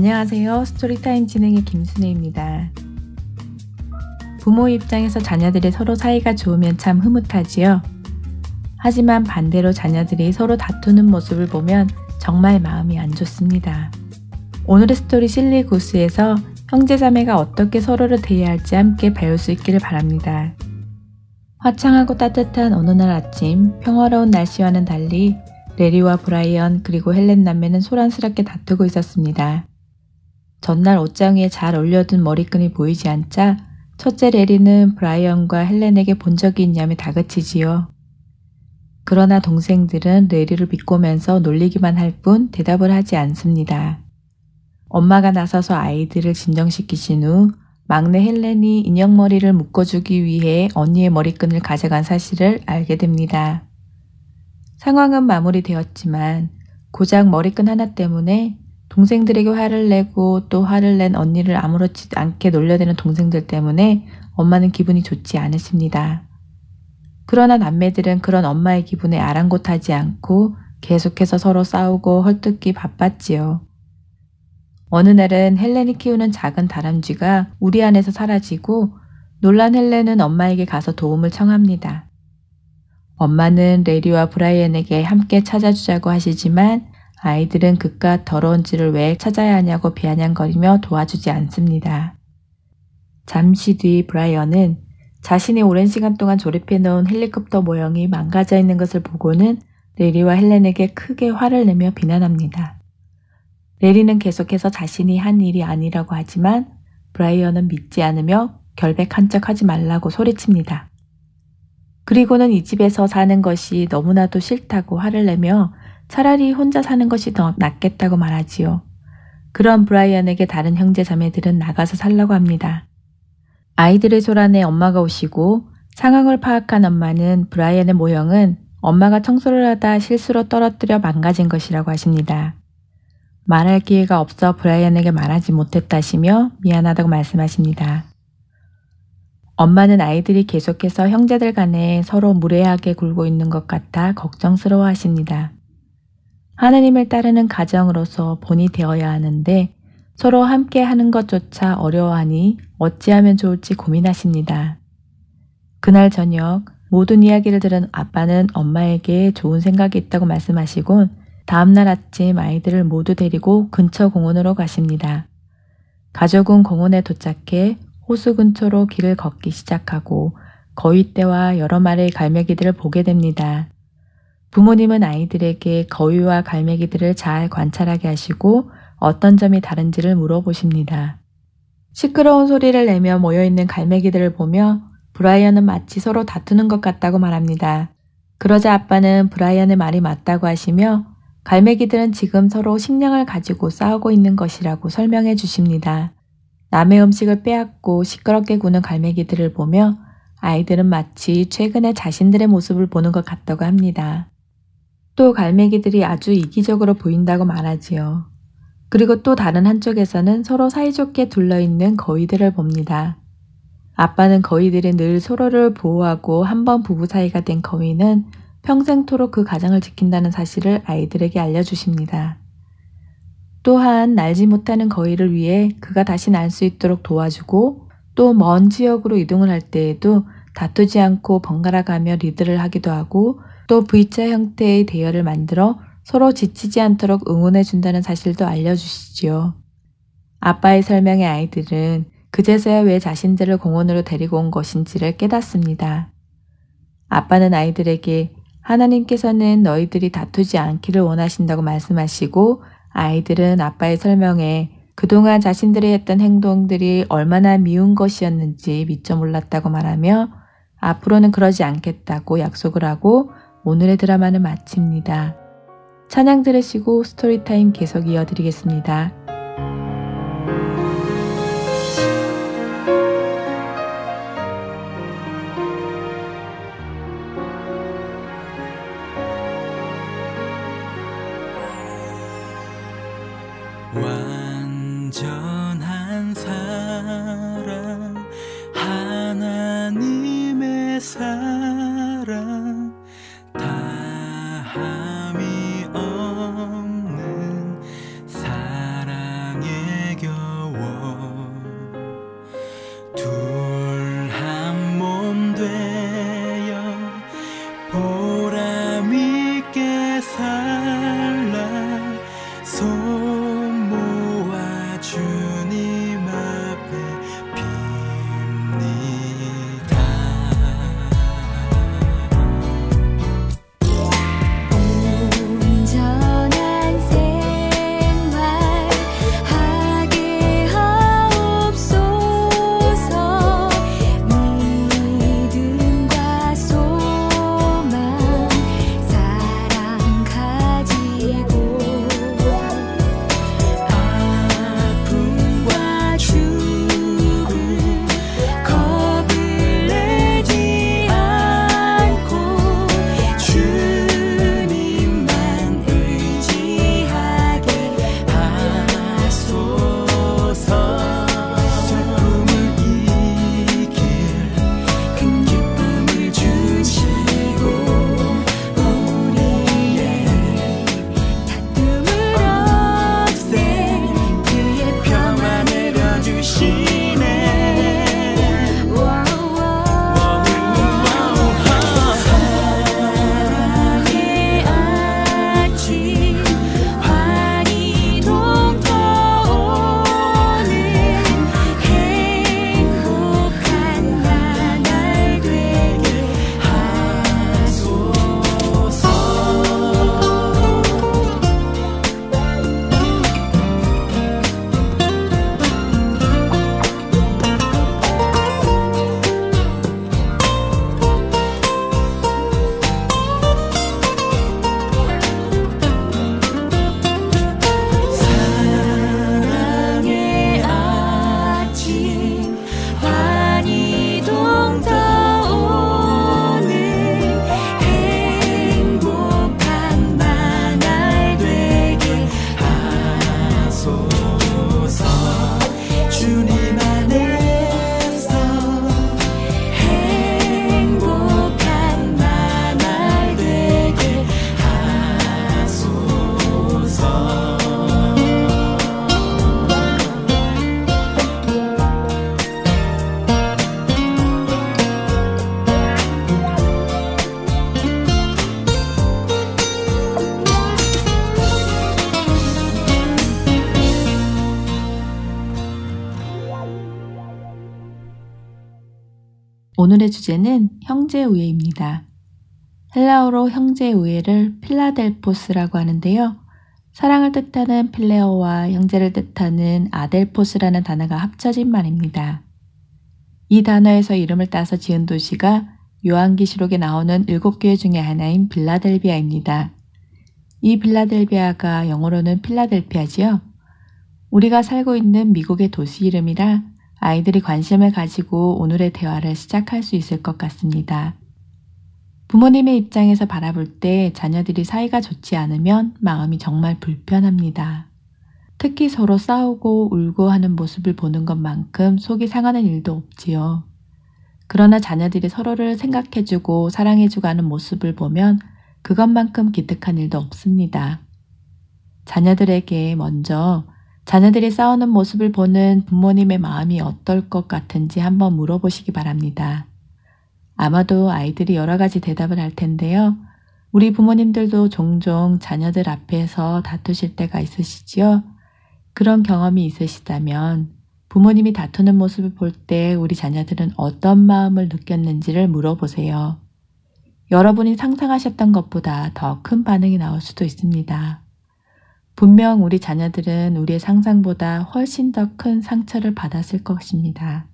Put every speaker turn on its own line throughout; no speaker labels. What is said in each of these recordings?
안녕하세요. Story Time 진행의 김순혜입니다. 부모 입장에서 자녀들이 서로 사이가 좋으면 참 흐뭇하지요. 하지만 반대로 자녀들이 서로 다투는 모습을 보면 정말 마음이 안 좋습니다. 오늘의 스토리 Silly Goose에서 형제자매가 어떻게 서로를 대해야 할지 함께 배울 수 있기를 바랍니다. 화창하고 따뜻한 어느 날 아침 평화로운 날씨와는 달리 레리와 브라이언 그리고 헬렌 남매는 소란스럽게 다투고 있었습니다. 전날 옷장 위에 잘 올려둔 머리끈이 보이지 않자 첫째 레리는 브라이언과 헬렌에게 본 적이 있냐며 다그치지요. 그러나 동생들은 레리를 비꼬면서 놀리기만 할 뿐 대답을 하지 않습니다. 엄마가 나서서 아이들을 진정시키신 후 막내 헬렌이 인형머리를 묶어주기 위해 언니의 머리끈을 가져간 사실을 알게 됩니다. 상황은 마무리되었지만 고작 머리끈 하나 때문에 동생들에게 화를 내고 또 화를 낸 언니를 아무렇지 않게 놀려대는 동생들 때문에 엄마는 기분이 좋지 않으십니다. 그러나 남매들은 그런 엄마의 기분에 아랑곳하지 않고 계속해서 서로 싸우고 헐뜯기 바빴지요. 어느 날은 헬렌이 키우는 작은 다람쥐가 우리 안에서 사라지고 놀란 헬렌은 엄마에게 가서 도움을 청합니다. 엄마는 레리와 브라이언에게 함께 찾아주자고 하시지만 아이들은 그깟 더러운 지를 왜 찾아야 하냐고 비아냥거리며 도와주지 않습니다. 잠시 뒤 브라이언은 자신이 오랜 시간 동안 조립해 놓은 헬리콥터 모형이 망가져 있는 것을 보고는 레리와 헬렌에게 크게 화를 내며 비난합니다. 레리는 계속해서 자신이 한 일이 아니라고 하지만 브라이언은 믿지 않으며 결백한 척 하지 말라고 소리칩니다. 그리고는 이 집에서 사는 것이 너무나도 싫다고 화를 내며 차라리 혼자 사는 것이 더 낫겠다고 말하지요. 그런 브라이언에게 다른 형제 자매들은 나가서 살라고 합니다. 아이들의 소란에 엄마가 오시고 상황을 파악한 엄마는 브라이언의 모형은 엄마가 청소를 하다 실수로 떨어뜨려 망가진 것이라고 하십니다. 말할 기회가 없어 브라이언에게 말하지 못했다시며 미안하다고 말씀하십니다. 엄마는 아이들이 계속해서 형제들 간에 서로 무례하게 굴고 있는 것 같아 걱정스러워 하십니다. 하나님을 따르는 가정으로서 본이 되어야 하는데 서로 함께 하는 것조차 어려워하니 어찌하면 좋을지 고민하십니다. 그날 저녁 모든 이야기를 들은 아빠는 엄마에게 좋은 생각이 있다고 말씀하시곤 다음날 아침 아이들을 모두 데리고 근처 공원으로 가십니다. 가족은 공원에 도착해 호수 근처로 길을 걷기 시작하고 거위떼와 여러 마리의 갈매기들을 보게 됩니다. 부모님은 아이들에게 거위와 갈매기들을 잘 관찰하게 하시고 어떤 점이 다른지를 물어보십니다. 시끄러운 소리를 내며 모여있는 갈매기들을 보며 브라이언은 마치 서로 다투는 것 같다고 말합니다. 그러자 아빠는 브라이언의 말이 맞다고 하시며 갈매기들은 지금 서로 식량을 가지고 싸우고 있는 것이라고 설명해 주십니다. 남의 음식을 빼앗고 시끄럽게 구는 갈매기들을 보며 아이들은 마치 최근에 자신들의 모습을 보는 것 같다고 합니다. 또 갈매기들이 아주 이기적으로 보인다고 말하지요. 그리고 또 다른 한쪽에서는 서로 사이좋게 둘러있는 거위들을 봅니다. 아빠는 거위들이 늘 서로를 보호하고 한번 부부 사이가 된 거위는 평생토록 그 가정을 지킨다는 사실을 아이들에게 알려주십니다. 또한 날지 못하는 거위를 위해 그가 다시 날 수 있도록 도와주고 또 먼 지역으로 이동을 할 때에도 다투지 않고 번갈아 가며 리드를 하기도 하고 또 V자 형태의 대열을 만들어 서로 지치지 않도록 응원해 준다는 사실도 알려주시지요. 아빠의 설명에 아이들은 그제서야 왜 자신들을 공원으로 데리고 온 것인지를 깨닫습니다. 아빠는 아이들에게 하나님께서는 너희들이 다투지 않기를 원하신다고 말씀하시고 아이들은 아빠의 설명에 그동안 자신들이 했던 행동들이 얼마나 미운 것이었는지 미처 몰랐다고 말하며 앞으로는 그러지 않겠다고 약속을 하고 오늘의 드라마는 마칩니다. 찬양 들으시고 Story Time 계속 이어드리겠습니다.
완전
주제는 형제우애입니다. 헬라어로 형제우애를 필라델포스라고 하는데요. 사랑을 뜻하는 필레어와 형제를 뜻하는 아델포스라는 단어가 합쳐진 말입니다. 이 단어에서 이름을 따서 지은 도시가 요한기시록에 나오는 일곱 교회 중의 하나인 빌라델비아입니다. 이 빌라델비아가 영어로는 필라델피아지요. 우리가 살고 있는 미국의 도시 이름이라 아이들이 관심을 가지고 오늘의 대화를 시작할 수 있을 것 같습니다. 부모님의 입장에서 바라볼 때 자녀들이 사이가 좋지 않으면 마음이 정말 불편합니다. 특히 서로 싸우고 울고 하는 모습을 보는 것만큼 속이 상하는 일도 없지요. 그러나 자녀들이 서로를 생각해주고 사랑해주고 하는 모습을 보면 그것만큼 기특한 일도 없습니다. 자녀들에게 먼저 자녀들이 싸우는 모습을 보는 부모님의 마음이 어떨 것 같은지 한번 물어보시기 바랍니다. 아마도 아이들이 여러 가지 대답을 할 텐데요. 우리 부모님들도 종종 자녀들 앞에서 다투실 때가 있으시지요? 그런 경험이 있으시다면 부모님이 다투는 모습을 볼 때 우리 자녀들은 어떤 마음을 느꼈는지를 물어보세요. 여러분이 상상하셨던 것보다 더 큰 반응이 나올 수도 있습니다. 분명 우리 자녀들은 우리의 상상보다 훨씬 더 큰 상처를 받았을 것입니다.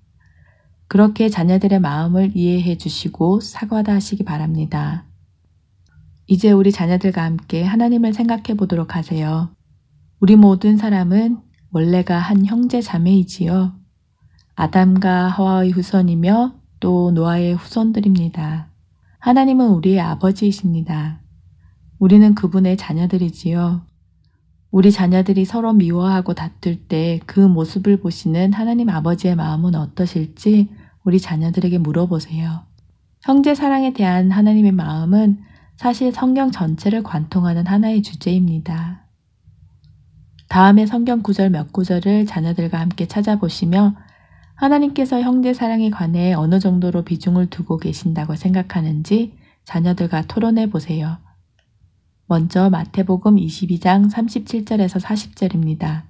그렇게 자녀들의 마음을 이해해 주시고 사과다 하시기 바랍니다. 이제 우리 자녀들과 함께 하나님을 생각해 보도록 하세요. 우리 모든 사람은 원래가 한 형제 자매이지요. 아담과 하와의 후손이며 또 노아의 후손들입니다. 하나님은 우리의 아버지이십니다. 우리는 그분의 자녀들이지요. 우리 자녀들이 서로 미워하고 다툴 때 그 모습을 보시는 하나님 아버지의 마음은 어떠실지 우리 자녀들에게 물어보세요. 형제 사랑에 대한 하나님의 마음은 사실 성경 전체를 관통하는 하나의 주제입니다. 다음에 성경 구절 몇 구절을 자녀들과 함께 찾아보시며 하나님께서 형제 사랑에 관해 어느 정도로 비중을 두고 계신다고 생각하는지 자녀들과 토론해 보세요. 먼저 마태복음 22장 37절에서 40절입니다.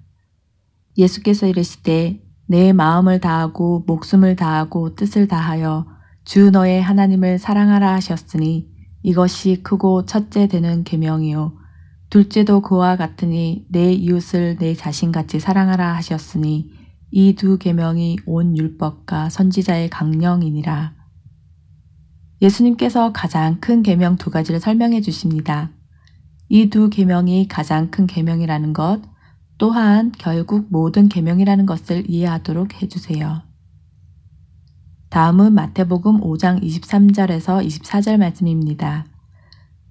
예수께서 이르시되 내 마음을 다하고 목숨을 다하고 뜻을 다하여 주 너의 하나님을 사랑하라 하셨으니 이것이 크고 첫째 되는 계명이요 둘째도 그와 같으니 내 이웃을 내 자신같이 사랑하라 하셨으니 이 두 계명이 온 율법과 선지자의 강령이니라. 예수님께서 가장 큰 계명 두 가지를 설명해 주십니다. 이 두 계명이 가장 큰 계명이라는 것, 또한 결국 모든 계명이라는 것을 이해하도록 해주세요. 다음은 마태복음 5장 23절에서 24절 말씀입니다.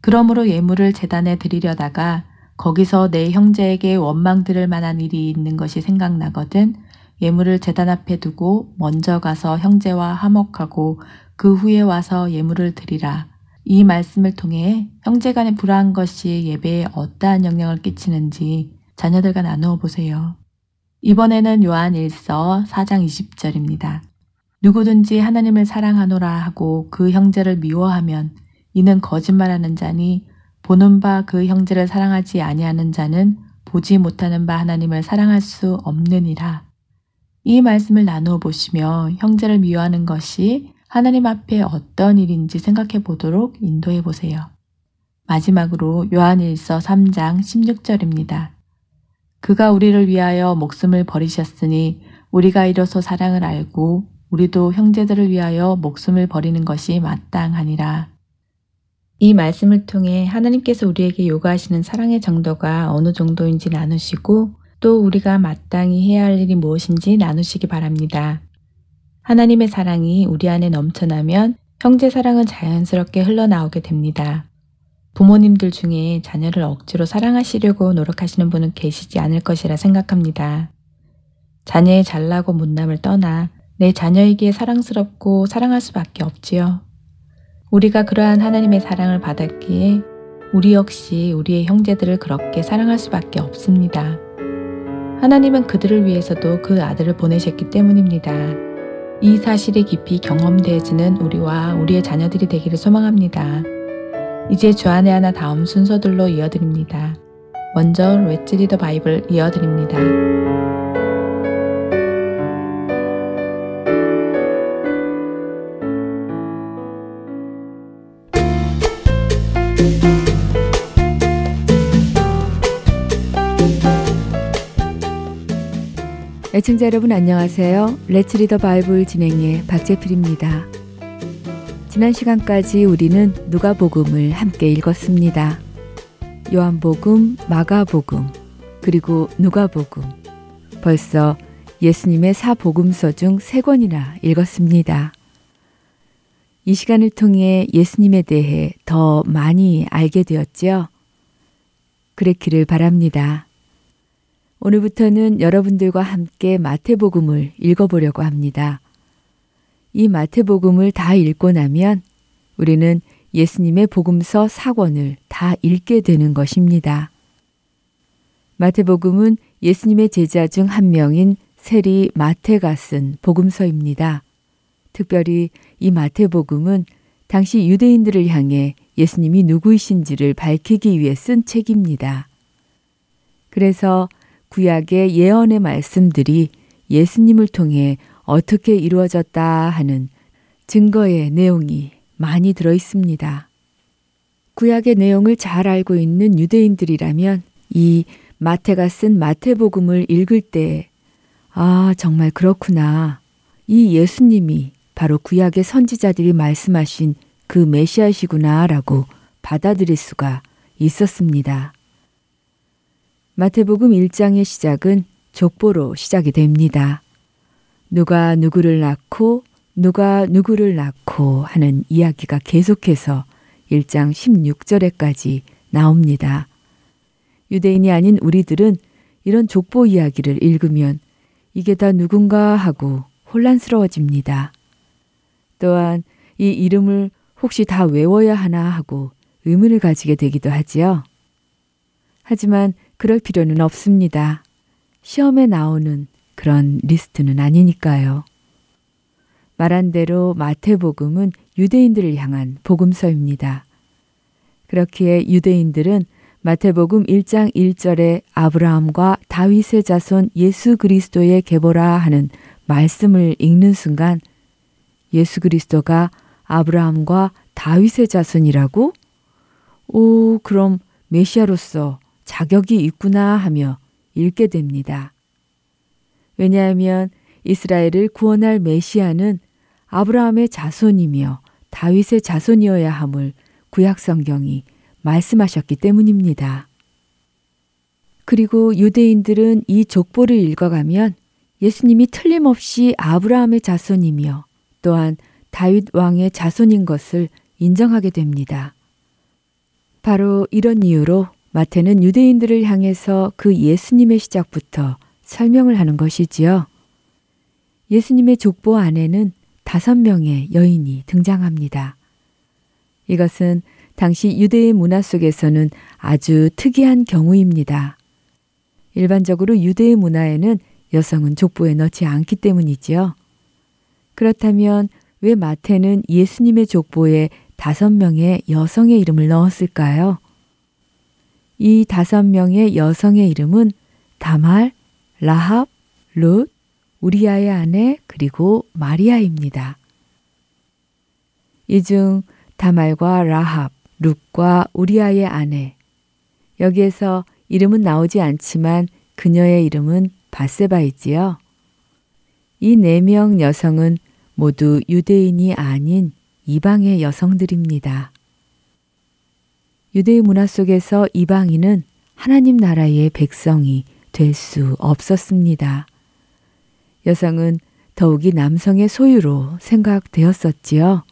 그러므로 예물을 재단에 드리려다가 거기서 내 형제에게 원망 들을 만한 일이 있는 것이 생각나거든 예물을 재단 앞에 두고 먼저 가서 형제와 화목하고 그 후에 와서 예물을 드리라. 이 말씀을 통해 형제간에 불화한 것이 예배에 어떠한 영향을 끼치는지 자녀들과 나누어 보세요. 이번에는 요한 1서 4장 20절입니다. 누구든지 하나님을 사랑하노라 하고 그 형제를 미워하면 이는 거짓말하는 자니 보는 바 그 형제를 사랑하지 아니하는 자는 보지 못하는 바 하나님을 사랑할 수 없느니라. 이 말씀을 나누어 보시며 형제를 미워하는 것이 하나님 앞에 어떤 일인지 생각해 보도록 인도해 보세요. 마지막으로 요한일서 3장 16절입니다. 그가 우리를 위하여 목숨을 버리셨으니 우리가 이로써 사랑을 알고 우리도 형제들을 위하여 목숨을 버리는 것이 마땅하니라. 이 말씀을 통해 하나님께서 우리에게 요구하시는 사랑의 정도가 어느 정도인지 나누시고 또 우리가 마땅히 해야 할 일이 무엇인지 나누시기 바랍니다. 하나님의 사랑이 우리 안에 넘쳐나면 형제 사랑은 자연스럽게 흘러나오게 됩니다. 부모님들 중에 자녀를 억지로 사랑하시려고 노력하시는 분은 계시지 않을 것이라 생각합니다. 자녀의 잘나고 못남을 떠나 내 자녀에게 사랑스럽고 사랑할 수밖에 없지요. 우리가 그러한 하나님의 사랑을 받았기에 우리 역시 우리의 형제들을 그렇게 사랑할 수밖에 없습니다. 하나님은 그들을 위해서도 그 아들을 보내셨기 때문입니다. 이 사실이 깊이 경험되어지는 우리와 우리의 자녀들이 되기를 소망합니다. 이제 주안의 하나 다음 순서들로 이어드립니다. 먼저 레츠 리더 바이블 이어드립니다.
애청자 여러분 안녕하세요. 레츠 리더 바이블 진행의 박재필입니다. 지난 시간까지 우리는 누가복음을 함께 읽었습니다. 요한복음, 마가복음, 그리고 누가복음. 벌써 예수님의 사복음서 중 세 권이나 읽었습니다. 이 시간을 통해 예수님에 대해 더 많이 알게 되었지요. 그랬기를 바랍니다. 오늘부터는 여러분들과 함께 마태복음을 읽어보려고 합니다. 이 마태복음을 다 읽고 나면 우리는 예수님의 복음서 사권을 다 읽게 되는 것입니다. 마태복음은 예수님의 제자 중 한 명인 세리 마태가 쓴 복음서입니다. 특별히 이 마태복음은 당시 유대인들을 향해 예수님이 누구이신지를 밝히기 위해 쓴 책입니다. 그래서 구약의 예언의 말씀들이 예수님을 통해 어떻게 이루어졌다 하는 증거의 내용이 많이 들어 있습니다. 구약의 내용을 잘 알고 있는 유대인들이라면 이 마태가 쓴 마태복음을 읽을 때, 아, 정말 그렇구나. 이 예수님이 바로 구약의 선지자들이 말씀하신 그 메시아시구나 라고 받아들일 수가 있었습니다. 마태복음 1장의 시작은 족보로 시작이 됩니다. 누가 누구를 낳고 누가 누구를 낳고 하는 이야기가 계속해서 1장 16절에까지 나옵니다. 유대인이 아닌 우리들은 이런 족보 이야기를 읽으면 이게 다 누군가 하고 혼란스러워집니다. 또한 이 이름을 혹시 다 외워야 하나 하고 의문을 가지게 되기도 하지요. 하지만 그럴 필요는 없습니다. 시험에 나오는 그런 리스트는 아니니까요. 말한 대로 마태복음은 유대인들을 향한 복음서입니다. 그렇기에 유대인들은 마태복음 1장 1절에 아브라함과 다윗의 자손 예수 그리스도의 계보라 하는 말씀을 읽는 순간 예수 그리스도가 아브라함과 다윗의 자손이라고? 오, 그럼 메시아로서 자격이 있구나 하며 읽게 됩니다. 왜냐하면 이스라엘을 구원할 메시아는 아브라함의 자손이며 다윗의 자손이어야 함을 구약 성경이 말씀하셨기 때문입니다. 그리고 유대인들은 이 족보를 읽어가면 예수님이 틀림없이 아브라함의 자손이며 또한 다윗 왕의 자손인 것을 인정하게 됩니다. 바로 이런 이유로 마태는 유대인들을 향해서 그 예수님의 시작부터 설명을 하는 것이지요. 예수님의 족보 안에는 다섯 명의 여인이 등장합니다. 이것은 당시 유대의 문화 속에서는 아주 특이한 경우입니다. 일반적으로 유대의 문화에는 여성은 족보에 넣지 않기 때문이지요. 그렇다면 왜 마태는 예수님의 족보에 다섯 명의 여성의 이름을 넣었을까요? 이 다섯 명의 여성의 이름은 다말, 라합, 룻, 우리아의 아내 그리고 마리아입니다. 이 중 다말과 라합, 룻과 우리아의 아내 여기에서 이름은 나오지 않지만 그녀의 이름은 바세바이지요. 이 네 명 여성은 모두 유대인이 아닌 이방의 여성들입니다. 유대의 문화 속에서 이방인은 하나님 나라의 백성이 될 수 없었습니다. 여성은 더욱이 남성의 소유로 생각되었었지요.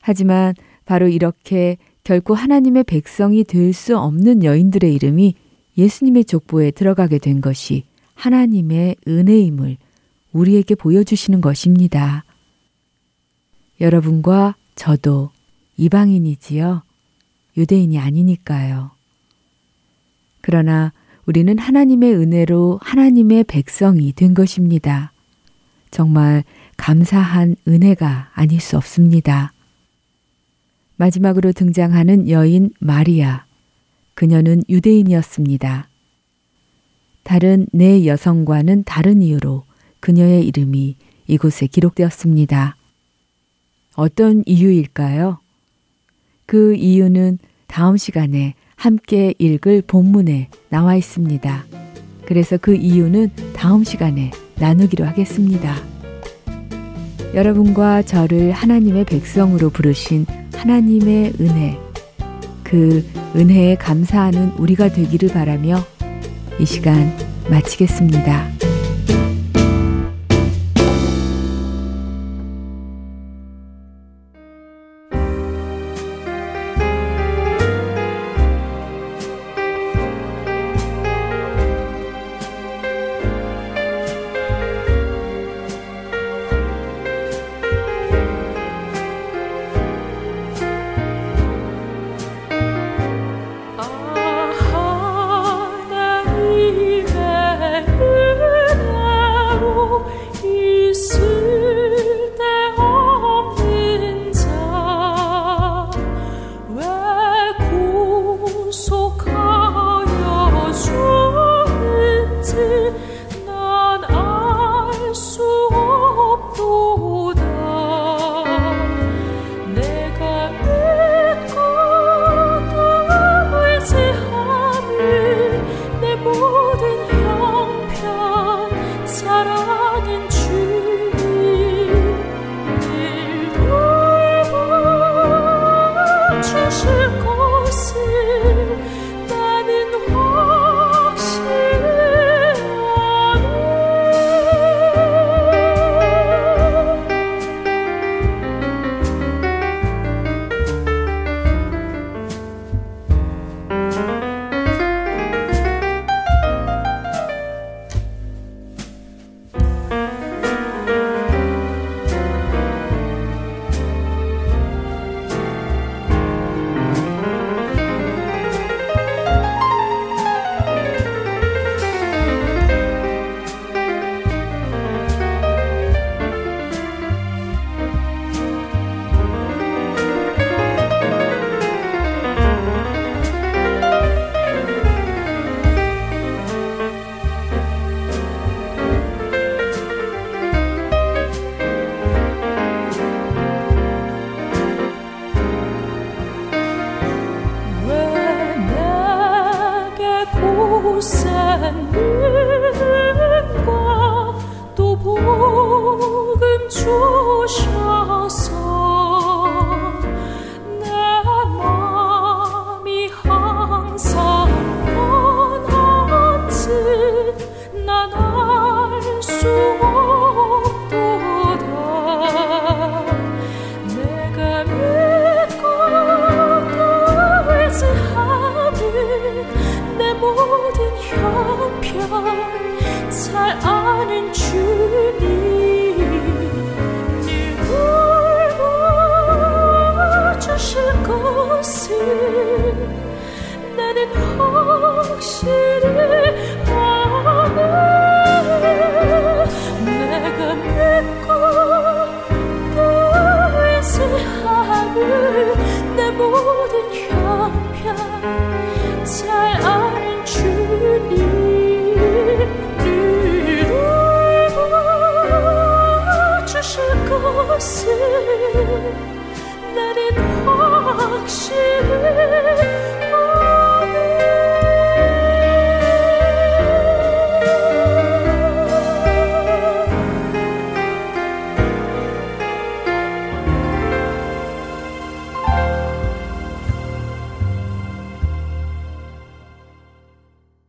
하지만 바로 이렇게 결코 하나님의 백성이 될 수 없는 여인들의 이름이 예수님의 족보에 들어가게 된 것이 하나님의 은혜임을 우리에게 보여주시는 것입니다. 여러분과 저도 이방인이지요. 유대인이 아니니까요. 그러나 우리는 하나님의 은혜로 하나님의 백성이 된 것입니다. 정말 감사한 은혜가 아닐 수 없습니다. 마지막으로 등장하는 여인 마리아. 그녀는 유대인이었습니다. 다른 네 여성과는 다른 이유로 그녀의 이름이 이곳에 기록되었습니다. 어떤 이유일까요? 그 이유는 다음 시간에 함께 읽을 본문에 나와 있습니다.
그래서 그 이유는 다음 시간에 나누기로 하겠습니다. 여러분과 저를 하나님의 백성으로 부르신 하나님의 은혜, 그 은혜에 감사하는 우리가 되기를 바라며 이 시간 마치겠습니다.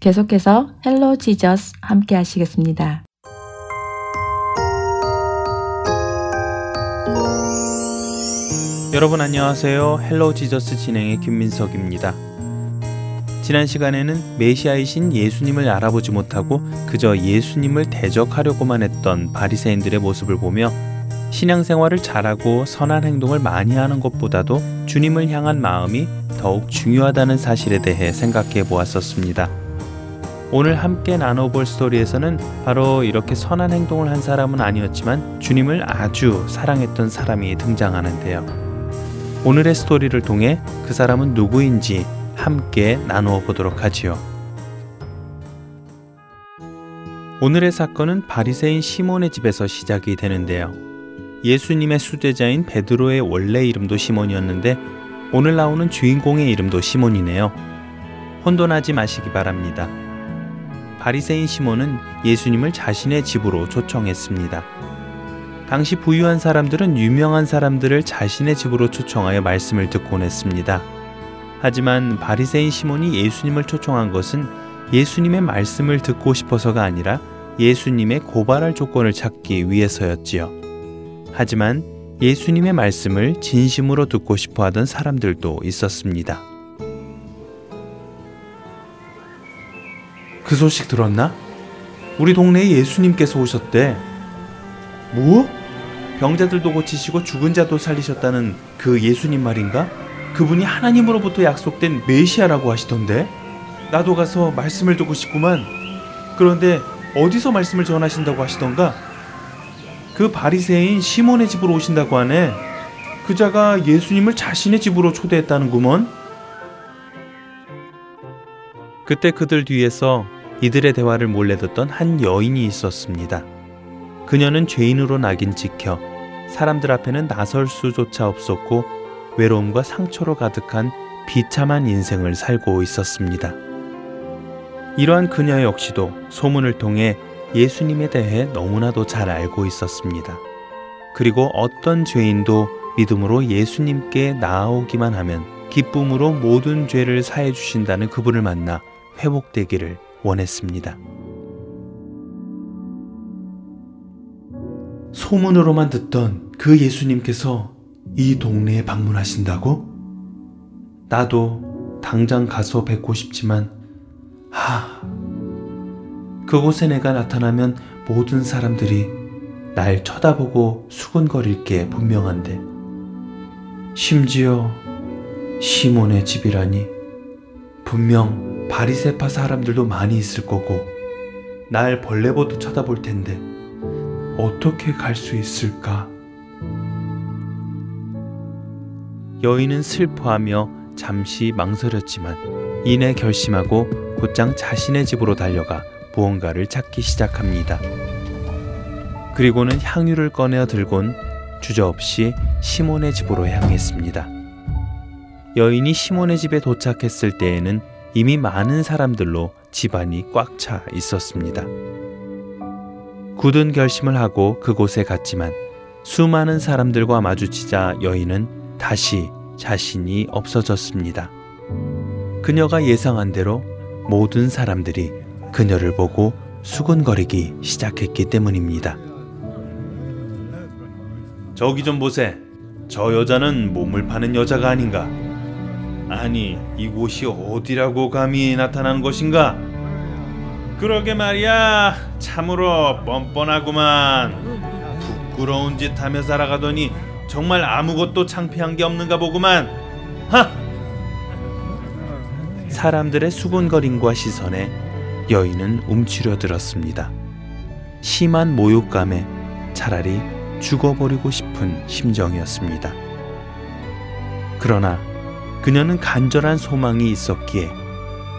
계속해서 Hello Jesus 함께 하시겠습니다.
여러분 안녕하세요. Hello Jesus 진행의 김민석입니다. 지난 시간에는 메시아이신 예수님을 알아보지 못하고 그저 예수님을 대적하려고만 했던 바리새인들의 모습을 보며 신앙생활을 잘하고 선한 행동을 많이 하는 것보다도 주님을 향한 마음이 더욱 중요하다는 사실에 대해 생각해 보았었습니다. 오늘 함께 나눠볼 스토리에서는 바로 이렇게 선한 행동을 한 사람은 아니었지만 주님을 아주 사랑했던 사람이 등장하는데요. 오늘의 스토리를 통해 그 사람은 누구인지 함께 나누어 보도록 하지요. 오늘의 사건은 바리새인 시몬의 집에서 시작이 되는데요. 예수님의 수제자인 베드로의 원래 이름도 시몬이었는데 오늘 나오는 주인공의 이름도 시몬이네요. 혼돈하지 마시기 바랍니다. 바리새인 시몬은 예수님을 자신의 집으로 초청했습니다. 당시 부유한 사람들은 유명한 사람들을 자신의 집으로 초청하여 말씀을 듣곤 했습니다. 하지만 바리새인 시몬이 예수님을 초청한 것은 예수님의 말씀을 듣고 싶어서가 아니라 예수님의 고발할 조건을 찾기 위해서였지요. 하지만 예수님의 말씀을 진심으로 듣고 싶어 하던 사람들도 있었습니다. 그 소식 들었나? 우리 동네에 예수님께서 오셨대. 뭐? 병자들도 고치시고 죽은 자도 살리셨다는 그 예수님 말인가? 그분이 하나님으로부터 약속된 메시아라고 하시던데? 나도 가서 말씀을 듣고 싶구만. 그런데 어디서 말씀을 전하신다고 하시던가? 그 바리새인 시몬의 집으로 오신다고 하네. 그자가 예수님을 자신의 집으로 초대했다는구먼. 그때 그들 뒤에서 이들의 대화를 몰래 듣던 한 여인이 있었습니다. 그녀는 죄인으로 낙인 찍혀 사람들 앞에는 나설 수조차 없었고 외로움과 상처로 가득한 비참한 인생을 살고 있었습니다. 이러한 그녀 역시도 소문을 통해 예수님에 대해 너무나도 잘 알고 있었습니다. 그리고 어떤 죄인도 믿음으로 예수님께 나아오기만 하면 기쁨으로 모든 죄를 사해 주신다는 그분을 만나 회복되기를 원했습니다. 소문으로만 듣던 그 예수님께서 이 동네에 방문하신다고? 나도 당장 가서 뵙고 싶지만, 하, 그곳에 내가 나타나면 모든 사람들이 날 쳐다보고 수군거릴 게 분명한데, 심지어 시몬의 집이라니, 분명 바리세파 사람들도 많이 있을 거고, 날 벌레보도 쳐다볼 텐데, 어떻게 갈 수 있을까? 여인은 슬퍼하며 잠시 망설였지만 이내 결심하고 곧장 자신의 집으로 달려가 무언가를 찾기 시작합니다. 그리고는 향유를 꺼내어 들곤 주저없이 시몬의 집으로 향했습니다. 여인이 시몬의 집에 도착했을 때에는 이미 많은 사람들로 집안이 꽉 차 있었습니다. 굳은 결심을 하고 그곳에 갔지만 수많은 사람들과 마주치자 여인은 다시 자신이 없어졌습니다. 그녀가 예상한 대로 모든 사람들이 그녀를 보고 수근거리기 시작했기 때문입니다. 저기 좀 보세. 저 여자는 몸을 파는 여자가 아닌가? 아니, 이곳이 어디라고 감히 나타난 것인가? 그러게 말이야. 참으로 뻔뻔하구만. 부끄러운 짓 하며 살아가더니 정말 아무것도 창피한 게 없는가 보구만. 하! 사람들의 수군거림과 시선에 여인은 움츠려들었습니다. 심한 모욕감에 차라리 죽어버리고 싶은 심정이었습니다. 그러나 그녀는 간절한 소망이 있었기에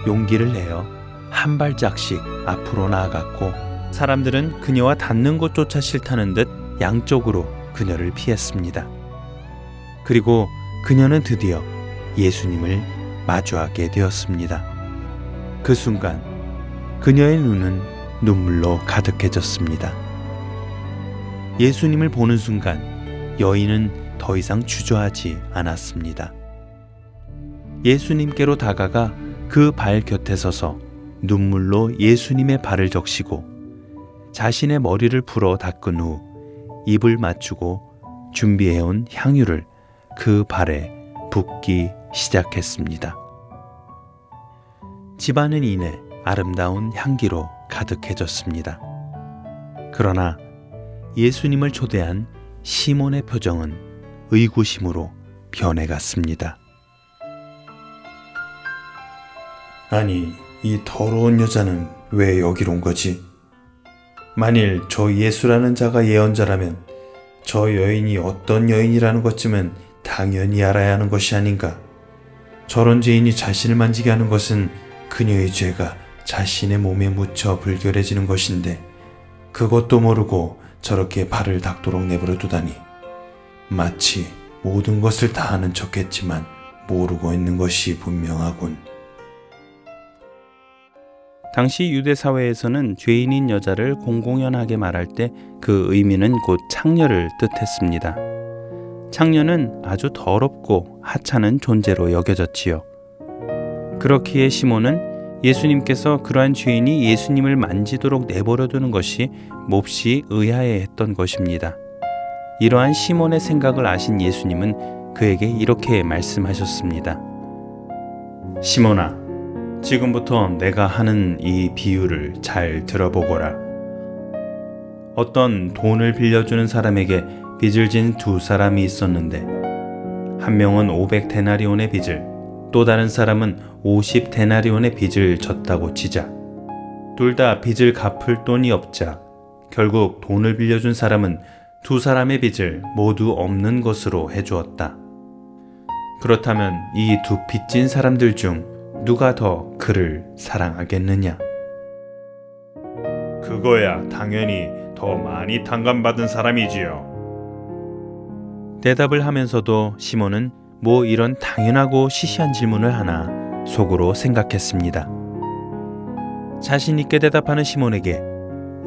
용기를 내어 한 발짝씩 앞으로 나아갔고 사람들은 그녀와 닿는 것조차 싫다는 듯 양쪽으로 그녀를 피했습니다. 그리고 그녀는 드디어 예수님을 마주하게 되었습니다. 그 순간 그녀의 눈은 눈물로 가득해졌습니다. 예수님을 보는 순간 여인은 더 이상 주저하지 않았습니다. 예수님께로 다가가 그 발 곁에 서서 눈물로 예수님의 발을 적시고 자신의 머리를 풀어 닦은 후 입을 맞추고 준비해온 향유를 그 발에 붓기 시작했습니다. 집안은 이내 아름다운 향기로 가득해졌습니다. 그러나 예수님을 초대한 시몬의 표정은 의구심으로 변해갔습니다. 아니, 이 더러운 여자는 왜 여기로 온 거지? 만일 저 예수라는 자가 예언자라면 저 여인이 어떤 여인이라는 것쯤은 당연히 알아야 하는 것이 아닌가. 저런 죄인이 자신을 만지게 하는 것은 그녀의 죄가 자신의 몸에 묻혀 불결해지는 것인데 그것도 모르고 저렇게 발을 닦도록 내버려 두다니 마치 모든 것을 다 아는 척했지만 모르고 있는 것이 분명하군. 당시 유대 사회에서는 죄인인 여자를 공공연하게 말할 때 그 의미는 곧 창녀를 뜻했습니다. 창녀는 아주 더럽고 하찮은 존재로 여겨졌지요. 그렇기에 시몬은 예수님께서 그러한 죄인이 예수님을 만지도록 내버려 두는 것이 몹시 의아해 했던 것입니다. 이러한 시몬의 생각을 아신 예수님은 그에게 이렇게 말씀하셨습니다. 시몬아, 지금부터 내가 하는 이 비유를 잘 들어보거라. 어떤 돈을 빌려주는 사람에게 빚을 진 두 사람이 있었는데, 한 명은 500데나리온의 빚을, 또 다른 사람은 50데나리온의 빚을 졌다고 치자. 둘 다 빚을 갚을 돈이 없자, 결국 돈을 빌려준 사람은 두 사람의 빚을 모두 없는 것으로 해주었다. 그렇다면 이 두 빚진 사람들 중 누가 더 그를 사랑하겠느냐?
그거야 당연히 더 많이 탕감받은 사람이지요.
대답을 하면서도 시몬은 뭐 이런 당연하고 시시한 질문을 하나 속으로 생각했습니다. 자신 있게 대답하는 시몬에게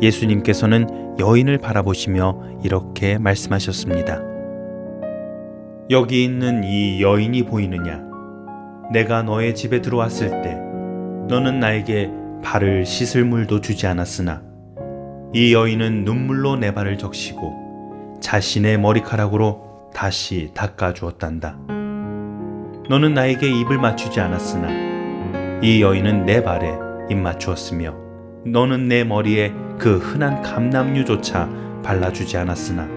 예수님께서는 여인을 바라보시며 이렇게 말씀하셨습니다. 여기 있는 이 여인이 보이느냐? 내가 너의 집에 들어왔을 때 너는 나에게 발을 씻을 물도 주지 않았으나 이 여인은 눈물로 내 발을 적시고 자신의 머리카락으로 다시 닦아 주었단다. 너는 나에게 입을 맞추지 않았으나 이 여인은 내 발에 입 맞추었으며 너는 내 머리에 그 흔한 감남유조차 발라주지 않았으나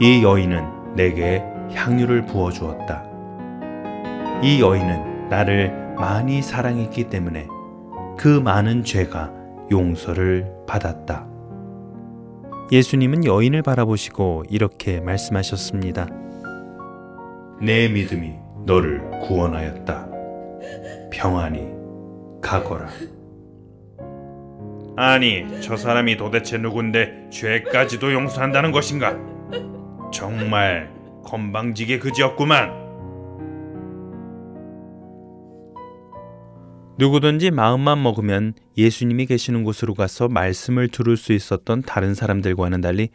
이 여인은 내게 향유를 부어 주었다. 이 여인은 나를 많이 사랑했기 때문에 그 많은 죄가 용서를 받았다. 예수님은 여인을 바라보시고 이렇게 말씀하셨습니다.
내 믿음이 너를 구원하였다. 평안히 가거라. 아니, 저 사람이 도대체 누군데 죄까지도 용서한다는 것인가? 정말 건방지게 그지없구만.
누구든지 마음만 먹으면 예수님이 계시는 곳으로 가서 말씀을 들을 수 있었던 다른 사람들과는 달리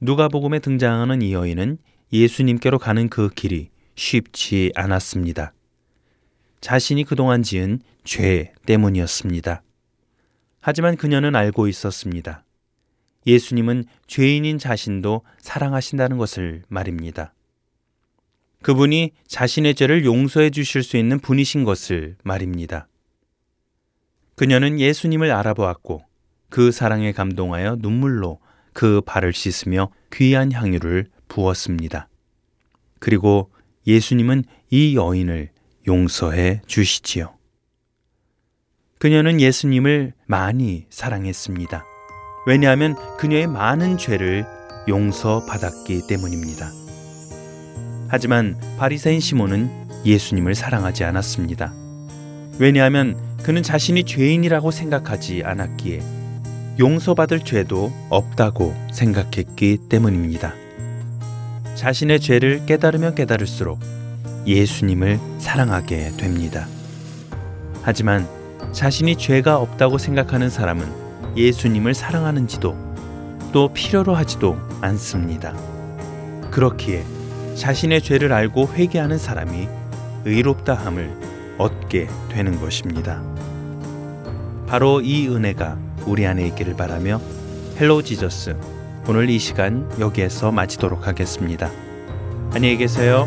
누가복음에 등장하는 이 여인은 예수님께로 가는 그 길이 쉽지 않았습니다. 자신이 그동안 지은 죄 때문이었습니다. 하지만 그녀는 알고 있었습니다. 예수님은 죄인인 자신도 사랑하신다는 것을 말입니다. 그분이 자신의 죄를 용서해 주실 수 있는 분이신 것을 말입니다. 그녀는 예수님을 알아보았고 그 사랑에 감동하여 눈물로 그 발을 씻으며 귀한 향유를 부었습니다. 그리고 예수님은 이 여인을 용서해 주시지요. 그녀는 예수님을 많이 사랑했습니다. 왜냐하면 그녀의 많은 죄를 용서받았기 때문입니다. 하지만 바리새인 시몬은 예수님을 사랑하지 않았습니다. 왜냐하면 그는 자신이 죄인이라고 생각하지 않았기에 용서받을 죄도 없다고 생각했기 때문입니다. 자신의 죄를 깨달으면 깨달을수록 예수님을 사랑하게 됩니다. 하지만 자신이 죄가 없다고 생각하는 사람은 예수님을 사랑하는지도 또 필요로 하지도 않습니다. 그렇기에 자신의 죄를 알고 회개하는 사람이 의롭다함을 얻게 되는 것입니다. 바로 이 은혜가 우리 안에 있기를 바라며 Hello Jesus 오늘 이 시간 여기에서 마치도록 하겠습니다. 안녕히 계세요.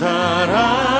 사랑.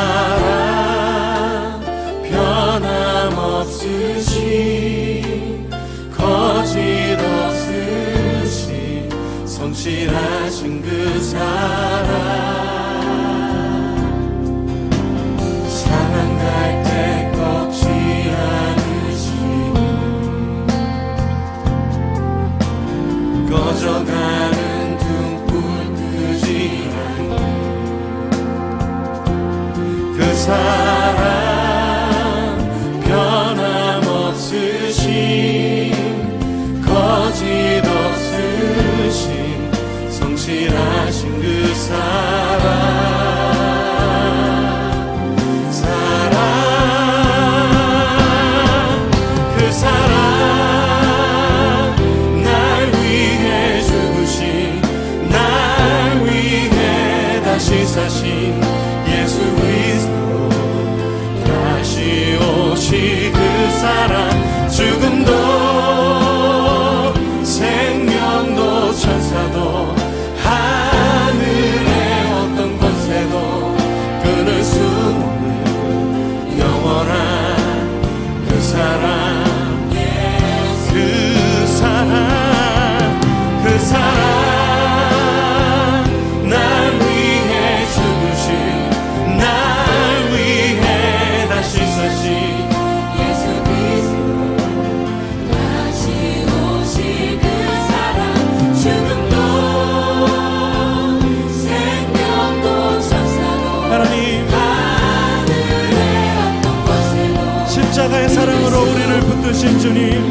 주신 주님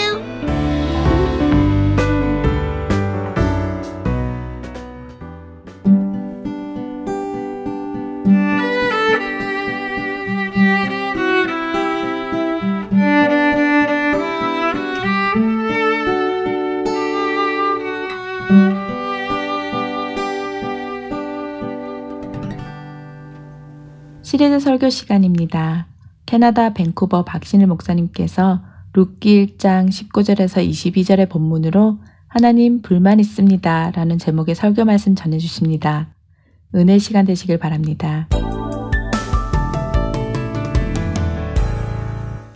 시리즈 설교 시간입니다. 캐나다 밴쿠버 박신일 목사님께서 룻기 1장 19절에서 22절의 본문으로 하나님 불만 있습니다. 라는 제목의 설교 말씀 전해주십니다. 은혜 시간 되시길 바랍니다.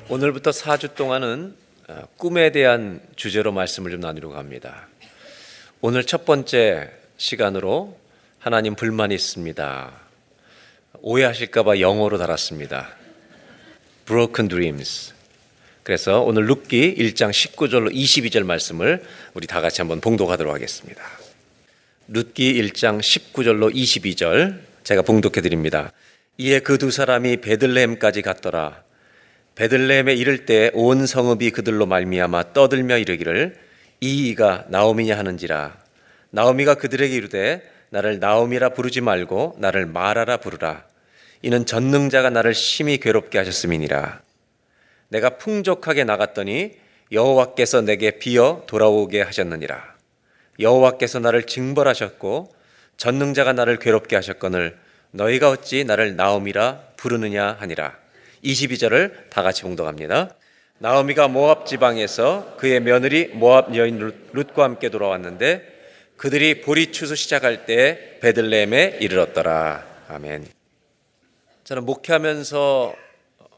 오늘부터 4주 동안은 어, 꿈에 대한 주제로 말씀을 좀 나누려고 합니다. 오늘 첫 번째 시간으로 하나님 불만이 있습니다. 오해하실까봐 영어로 달았습니다. Broken Dreams. 그래서 오늘 룻기 1장 19절로 22절 말씀을 우리 다 같이 한번 봉독하도록 하겠습니다. 룻기 1장 19절로 22절 제가 봉독해 드립니다. 이에 그 두 사람이 베들레헴까지 갔더라. 베들레헴에 이를 때 온 성읍이 그들로 말미암아 떠들며 이르기를 이 이가 나오미냐 하는지라 나오미가 그들에게 이르되 나를 나오미라 부르지 말고 나를 마라라 부르라 이는 전능자가 나를 심히 괴롭게 하셨음이니라 내가 풍족하게 나갔더니 여호와께서 내게 비어 돌아오게 하셨느니라 여호와께서 나를 징벌하셨고 전능자가 나를 괴롭게 하셨거늘 너희가 어찌 나를 나오미라 부르느냐 하니라 22절을 다 같이 봉독합니다. 나오미가 모압 지방에서 그의 며느리 모압 여인 룻- 룻과 함께 돌아왔는데 그들이 보리 추수 시작할 때 베들레헴에 이르렀더라. 아멘. 저는 목회하면서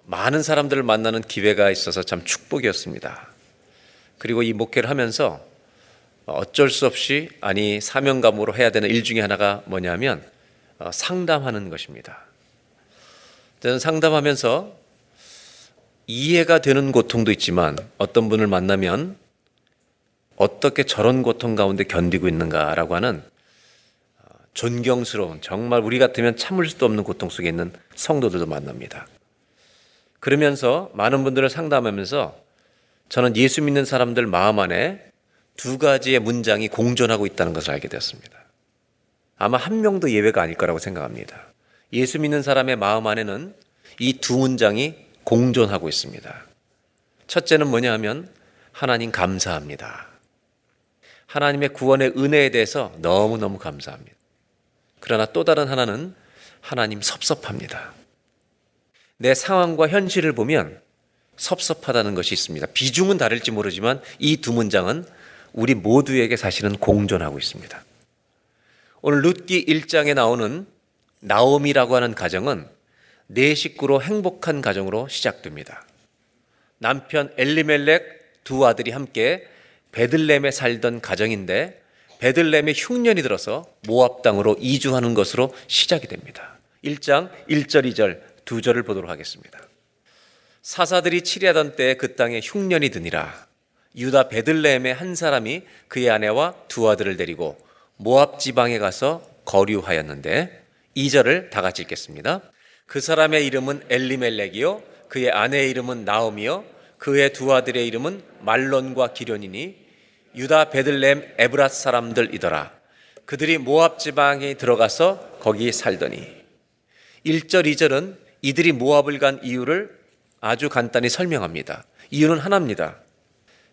많은 사람들을 만나는 기회가 있어서 참 축복이었습니다. 그리고 이 목회를 하면서 어쩔 수 없이 아니 사명감으로 해야 되는 일 중에 하나가 뭐냐면 어, 상담하는 것입니다. 저는 상담하면서 이해가 되는 고통도 있지만 어떤 분을 만나면 어떻게 저런 고통 가운데 견디고 있는가라고 하는 어, 존경스러운 정말 우리 같으면 참을 수도 없는 고통 속에 있는 성도들도 만납니다. 그러면서 많은 분들을 상담하면서 저는 예수 믿는 사람들 마음 안에 두 가지의 문장이 공존하고 있다는 것을 알게 되었습니다. 아마 한 명도 예외가 아닐 거라고 생각합니다. 예수 믿는 사람의 마음 안에는 이 두 문장이 공존하고 있습니다. 첫째는 뭐냐 하면 하나님 감사합니다. 하나님의 구원의 은혜에 대해서 너무너무 감사합니다. 그러나 또 다른 하나는 하나님 섭섭합니다. 내 상황과 현실을 보면 섭섭하다는 것이 있습니다. 비중은 다를지 모르지만 이 두 문장은 우리 모두에게 사실은 공존하고 있습니다. 오늘 룻기 1장에 나오는 나옴이라고 하는 가정은 네 식구로 행복한 가정으로 시작됩니다. 남편 엘리멜렉 두 아들이 함께 베들렘에 살던 가정인데 베들렘에 흉년이 들어서 모압 땅으로 이주하는 것으로 시작이 됩니다. 1장 1절 2절 두 절을 보도록 하겠습니다. 사사들이 치리하던 때에 그 땅에 흉년이 드니라 유다 베들레헴의 한 사람이 그의 아내와 두 아들을 데리고 모압 지방에 가서 거류하였는데 2절을 다 같이 읽겠습니다. 그 사람의 이름은 엘리멜렉이요 그의 아내의 이름은 나오미요 그의 두 아들의 이름은 말론과 기련이니 유다 베들레헴 에브랏 사람들이더라. 그들이 모압 지방에 들어가서 거기 살더니 1절 2절은 이들이 모압을 간 이유를 아주 간단히 설명합니다. 이유는 하나입니다.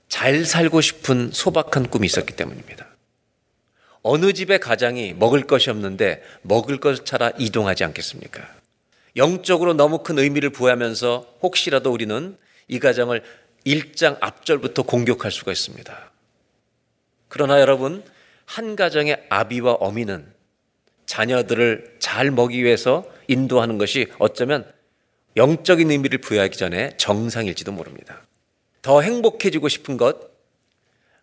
잘 살고 싶은 소박한 꿈이 있었기 때문입니다. 어느 집의 가장이 먹을 것이 없는데 먹을 것을 찾아 이동하지 않겠습니까? 영적으로 너무 큰 의미를 부여하면서 혹시라도 우리는 이 가정을 1장 앞절부터 공격할 수가 있습니다. 그러나 여러분, 한 가정의 아비와 어미는 자녀들을 잘 먹기 위해서 인도하는 것이 어쩌면 영적인 의미를 부여하기 전에 정상일지도 모릅니다. 더 행복해지고 싶은 것,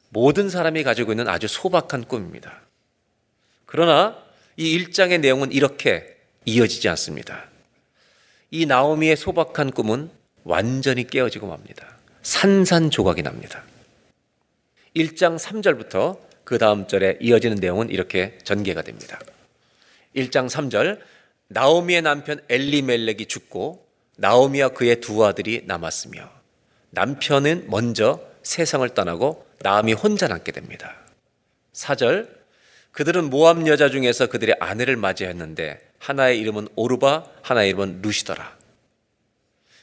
모든 사람이 가지고 있는 아주 소박한 꿈입니다. 그러나 이 1장의 내용은 이렇게 이어지지 않습니다. 이 나오미의 소박한 꿈은 완전히 깨어지고 맙니다. 산산조각이 납니다. 1장 3절부터 그 다음 절에 이어지는 내용은 이렇게 전개가 됩니다. 1장 3절 나오미의 남편 엘리멜렉이 죽고 나오미와 그의 두 아들이 남았으며 남편은 먼저 세상을 떠나고 나오미 혼자 남게 됩니다. 4절 그들은 모압 여자 중에서 그들의 아내를 맞이했는데 하나의 이름은 오르바 하나의 이름은 루시더라.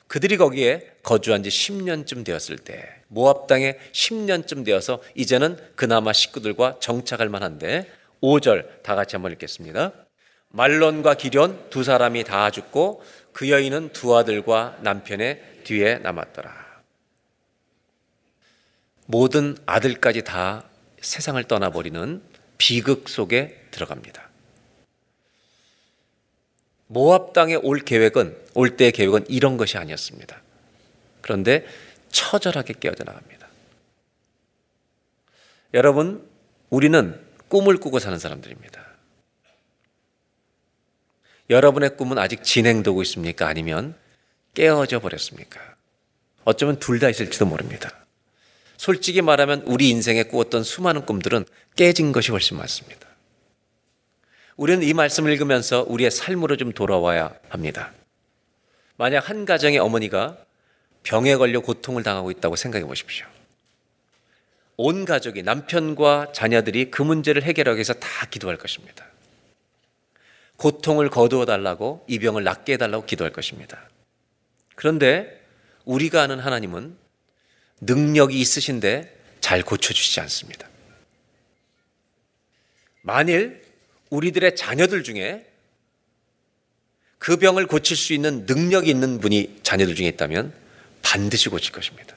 그들이 거기에 거주한 지 10년쯤 되었을 때 모압 땅에 10년쯤 되어서 이제는 그나마 식구들과 정착할 만한데 5절 다 같이 한번 읽겠습니다. 말론과 기련 두 사람이 다 죽고 그 여인은 두 아들과 남편의 뒤에 남았더라. 모든 아들까지 다 세상을 떠나버리는 비극 속에 들어갑니다. 모압 땅에 올 계획은 올 때의 계획은 이런 것이 아니었습니다. 그런데 처절하게 깨어져 나갑니다. 여러분, 우리는 꿈을 꾸고 사는 사람들입니다. 여러분의 꿈은 아직 진행되고 있습니까? 아니면 깨어져 버렸습니까? 어쩌면 둘 다 있을지도 모릅니다. 솔직히 말하면 우리 인생에 꾸었던 수많은 꿈들은 깨진 것이 훨씬 많습니다. 우리는 이 말씀을 읽으면서 우리의 삶으로 좀 돌아와야 합니다. 만약 한 가정의 어머니가 병에 걸려 고통을 당하고 있다고 생각해 보십시오. 온 가족이 남편과 자녀들이 그 문제를 해결하기 위해서 다 기도할 것입니다. 고통을 거두어 달라고 이 병을 낫게 해달라고 기도할 것입니다. 그런데 우리가 아는 하나님은 능력이 있으신데 잘 고쳐주시지 않습니다. 만일 우리들의 자녀들 중에 그 병을 고칠 수 있는 능력이 있는 분이 자녀들 중에 있다면 반드시 고칠 것입니다.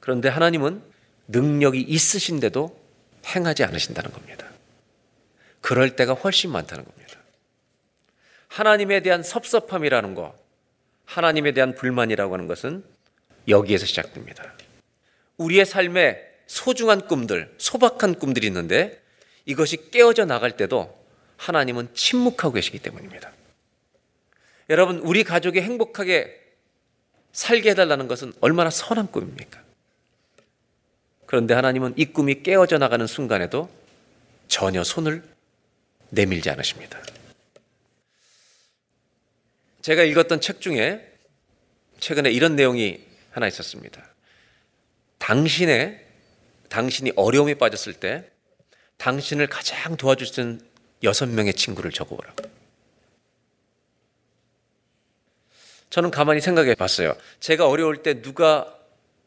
그런데 하나님은 능력이 있으신데도 행하지 않으신다는 겁니다. 그럴 때가 훨씬 많다는 겁니다. 하나님에 대한 섭섭함이라는 거, 하나님에 대한 불만이라고 하는 것은 여기에서 시작됩니다. 우리의 삶에 소중한 꿈들, 소박한 꿈들이 있는데 이것이 깨어져 나갈 때도 하나님은 침묵하고 계시기 때문입니다. 여러분, 우리 가족이 행복하게 살게 해달라는 것은 얼마나 선한 꿈입니까? 그런데 하나님은 이 꿈이 깨어져 나가는 순간에도 전혀 손을 내밀지 않으십니다. 제가 읽었던 책 중에 최근에 이런 내용이 하나 있었습니다. 당신의 당신이 어려움에 빠졌을 때 당신을 가장 있는 여섯 명의 친구를 적어보라고. 저는 가만히 생각해 봤어요. 제가 어려울 때 누가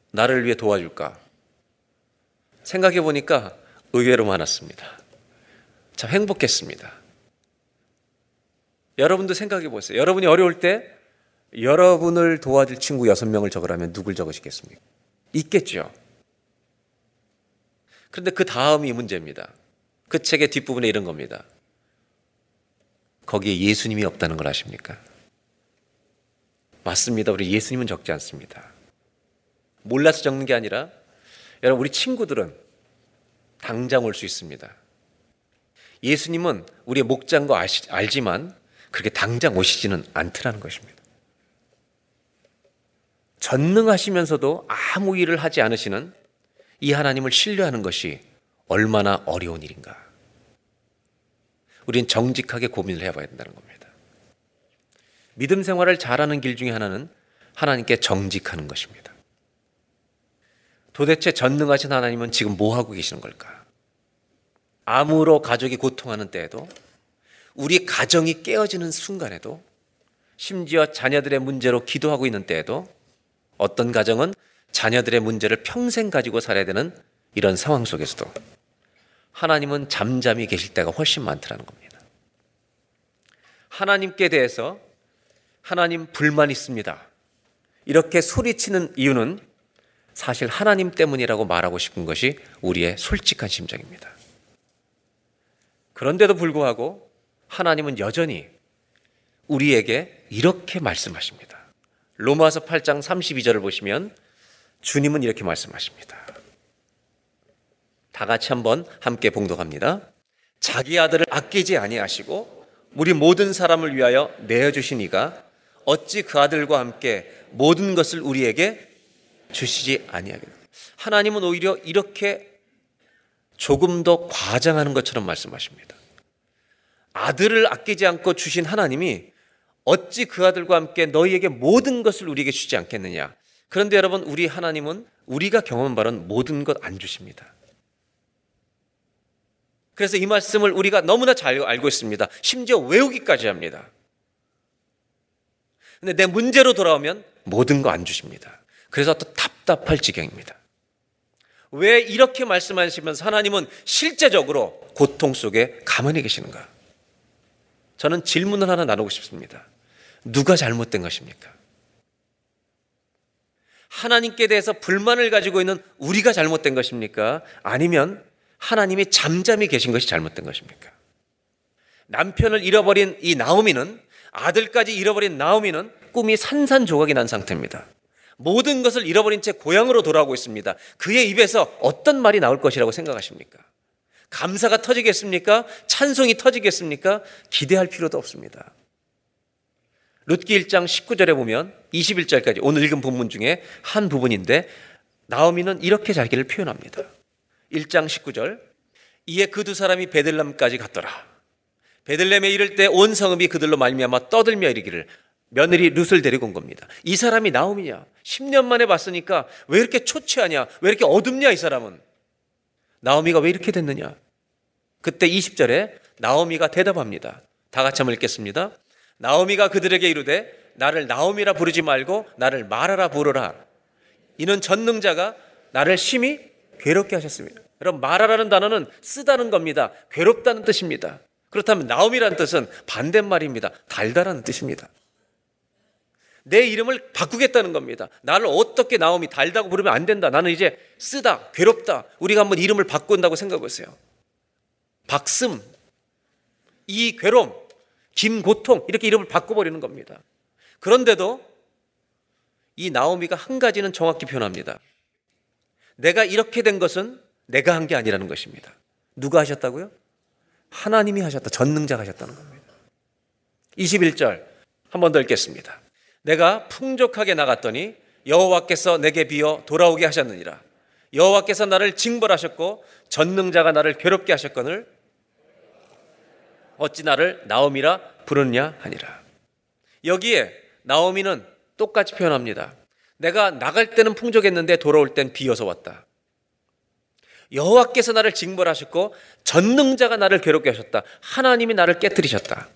나를 위해 도와줄까? 생각해 보니까 의외로 많았습니다. 참 행복했습니다. 여러분도 생각해 보세요. 여러분이 어려울 때 여러분을 도와줄 친구 여섯 명을 적으라면 누굴 적으시겠습니까? 있겠죠. 그런데 그 다음이 문제입니다. 그 책의 뒷부분에 이런 겁니다. 거기에 예수님이 없다는 걸 아십니까? 맞습니다. 우리 예수님은 적지 않습니다. 몰라서 적는 게 아니라 여러분 우리 친구들은 당장 올 수 있습니다. 예수님은 우리의 목장인 거 아시, 알지만 그렇게 당장 오시지는 않더라는 것입니다. 전능하시면서도 아무 일을 하지 않으시는 이 하나님을 신뢰하는 것이 얼마나 어려운 일인가. 우린 정직하게 고민을 해봐야 된다는 겁니다. 믿음 생활을 잘하는 길 중에 하나는 하나님께 정직하는 것입니다. 도대체 전능하신 하나님은 지금 뭐 하고 계시는 걸까? 암으로 가족이 고통하는 때에도 우리 가정이 깨어지는 순간에도 심지어 자녀들의 문제로 기도하고 있는 때에도 어떤 가정은 자녀들의 문제를 평생 가지고 살아야 되는 이런 상황 속에서도 하나님은 잠잠히 계실 때가 훨씬 많더라는 겁니다. 하나님께 대해서 하나님 불만 있습니다. 이렇게 소리치는 이유는 사실 하나님 때문이라고 말하고 싶은 것이 우리의 솔직한 심정입니다. 그런데도 불구하고 하나님은 여전히 우리에게 이렇게 말씀하십니다. 로마서 8장 32절을 보시면 주님은 이렇게 말씀하십니다. 다 같이 한번 함께 봉독합니다. 자기 아들을 아끼지 아니하시고 우리 모든 사람을 위하여 내어 주시니가 어찌 그 아들과 함께 모든 것을 우리에게 주시지 아니하겠느냐. 하나님은 오히려 이렇게 조금 더 과장하는 것처럼 말씀하십니다. 아들을 아끼지 않고 주신 하나님이 어찌 그 아들과 함께 너희에게 모든 것을 우리에게 주지 않겠느냐. 그런데 여러분, 우리 하나님은 우리가 경험한 바는 모든 것 안 주십니다. 그래서 이 말씀을 우리가 너무나 잘 알고 있습니다. 심지어 외우기까지 합니다. 근데 내 문제로 돌아오면 모든 거 안 주십니다. 그래서 또 답답할 지경입니다. 왜 이렇게 말씀하시면서 하나님은 실제적으로 고통 속에 가만히 계시는가? 저는 질문을 하나 나누고 싶습니다. 누가 잘못된 것입니까? 하나님께 대해서 불만을 가지고 있는 우리가 잘못된 것입니까? 아니면 하나님이 잠잠히 계신 것이 잘못된 것입니까? 남편을 잃어버린 이 나오미는 아들까지 잃어버린 나오미는 꿈이 산산조각이 난 상태입니다. 모든 것을 잃어버린 채 고향으로 돌아오고 있습니다. 그의 입에서 어떤 말이 나올 것이라고 생각하십니까? 감사가 터지겠습니까? 찬송이 터지겠습니까? 기대할 필요도 없습니다. 룻기 1장 19절에 보면 21절까지 오늘 읽은 본문 중에 한 부분인데 나오미는 이렇게 자기를 표현합니다. 1장 19절 이에 그 두 사람이 베들람까지 갔더라. 베들렘에 이를 때 온 성읍이 그들로 말미암아 떠들며 이르기를 며느리 룻을 데리고 온 겁니다. 이 사람이 나오미냐? 10년 만에 봤으니까 왜 이렇게 초췌하냐? 왜 이렇게 어둡냐 이 사람은? 나오미가 왜 이렇게 됐느냐? 그때 20절에 나오미가 대답합니다. 다 같이 한번 읽겠습니다. 나오미가 그들에게 이르되 나를 나오미라 부르지 말고 나를 말하라 부르라. 이는 전능자가 나를 심히 괴롭게 하셨습니다. 여러분 말하라는 단어는 쓰다는 겁니다. 괴롭다는 뜻입니다. 그렇다면 나오미라는 뜻은 반대말입니다. 달다라는 뜻입니다. 내 이름을 바꾸겠다는 겁니다. 나를 어떻게 나오미 달다고 부르면 안 된다. 나는 이제 쓰다, 괴롭다. 우리가 한번 이름을 바꾼다고 생각해보세요. 박슴, 이 괴로움, 김고통 이렇게 이름을 바꿔버리는 겁니다. 그런데도 이 나오미가 한 가지는 정확히 표현합니다. 내가 이렇게 된 것은 내가 한 게 아니라는 것입니다. 누가 하셨다고요? 하나님이 하셨다. 전능자가 하셨다는 겁니다. 21절 한 번 더 읽겠습니다. 내가 풍족하게 나갔더니 여호와께서 내게 비어 돌아오게 하셨느니라. 여호와께서 나를 징벌하셨고 전능자가 나를 괴롭게 하셨거늘 어찌 나를 나오미라 부르느냐 하니라. 여기에 나오미는 똑같이 표현합니다. 내가 나갈 때는 풍족했는데 돌아올 땐 비어서 왔다. 여호와께서 나를 징벌하셨고 전능자가 나를 괴롭게 하셨다. 하나님이 나를 깨뜨리셨다.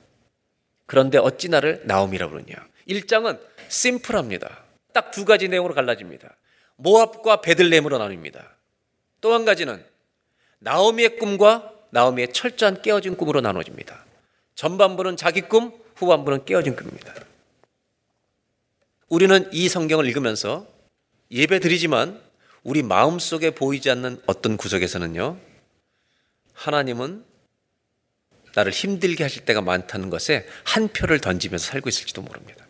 그런데 어찌 나를 나오미라 부르냐. 1장은 심플합니다. 딱 두 가지 내용으로 갈라집니다. 모압과 베들레헴으로 나뉩니다. 또 한 가지는 나오미의 꿈과 나오미의 철저한 깨어진 꿈으로 나눠집니다. 전반부는 자기 꿈, 후반부는 깨어진 꿈입니다. 우리는 이 성경을 읽으면서 예배 드리지만 우리 마음 속에 보이지 않는 어떤 구석에서는요, 하나님은 나를 힘들게 하실 때가 많다는 것에 한 표를 던지면서 살고 있을지도 모릅니다.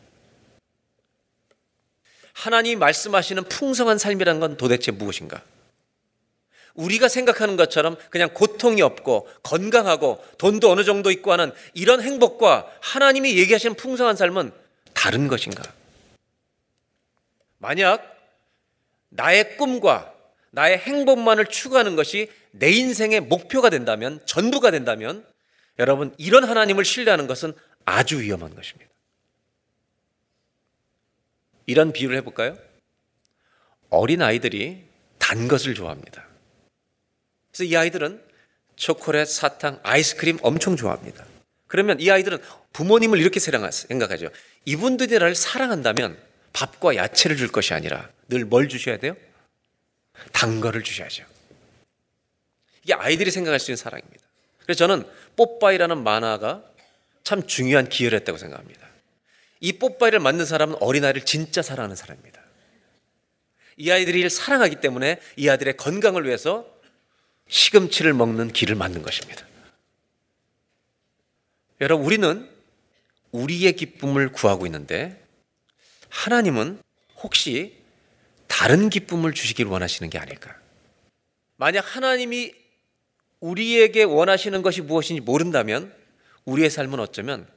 하나님이 말씀하시는 풍성한 삶이라는 건 도대체 무엇인가? 우리가 생각하는 것처럼 그냥 고통이 없고 건강하고 돈도 어느 정도 있고 하는 이런 행복과 하나님이 얘기하시는 풍성한 삶은 다른 것인가? 만약 나의 꿈과 나의 행복만을 추구하는 것이 내 인생의 목표가 된다면, 전부가 된다면, 여러분, 이런 하나님을 신뢰하는 것은 아주 위험한 것입니다. 이런 비유를 해볼까요? 어린 아이들이 단 것을 좋아합니다. 그래서 이 아이들은 초콜릿, 사탕, 아이스크림 엄청 좋아합니다. 그러면 이 아이들은 부모님을 이렇게 생각하죠. 이분들이 나를 사랑한다면 밥과 야채를 줄 것이 아니라 늘 뭘 주셔야 돼요? 단 거를 주셔야죠. 이게 아이들이 생각할 수 있는 사랑입니다. 그래서 저는 뽀빠이라는 만화가 참 중요한 기여를 했다고 생각합니다. 이 뽀빠이를 만든 사람은 어린아이를 진짜 사랑하는 사람입니다. 이 아이들이 사랑하기 때문에 이 아들의 건강을 위해서 시금치를 먹는 길을 만든 것입니다. 여러분, 우리는 우리의 기쁨을 구하고 있는데 하나님은 혹시 다른 기쁨을 주시길 원하시는 게 아닐까? 만약 하나님이 우리에게 원하시는 것이 무엇인지 모른다면 우리의 삶은 어쩌면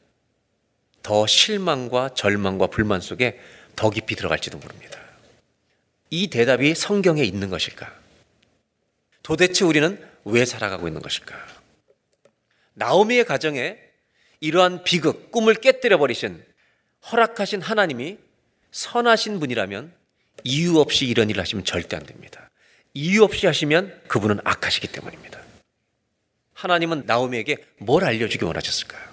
더 실망과 절망과 불만 속에 더 깊이 들어갈지도 모릅니다. 이 대답이 성경에 있는 것일까? 도대체 우리는 왜 살아가고 있는 것일까? 나오미의 가정에 이러한 비극, 꿈을 깨뜨려 버리신 허락하신 하나님이 선하신 분이라면 이유 없이 이런 일을 하시면 절대 안 됩니다. 이유 없이 하시면 그분은 악하시기 때문입니다. 하나님은 나오미에게 뭘 알려주기 원하셨을까요?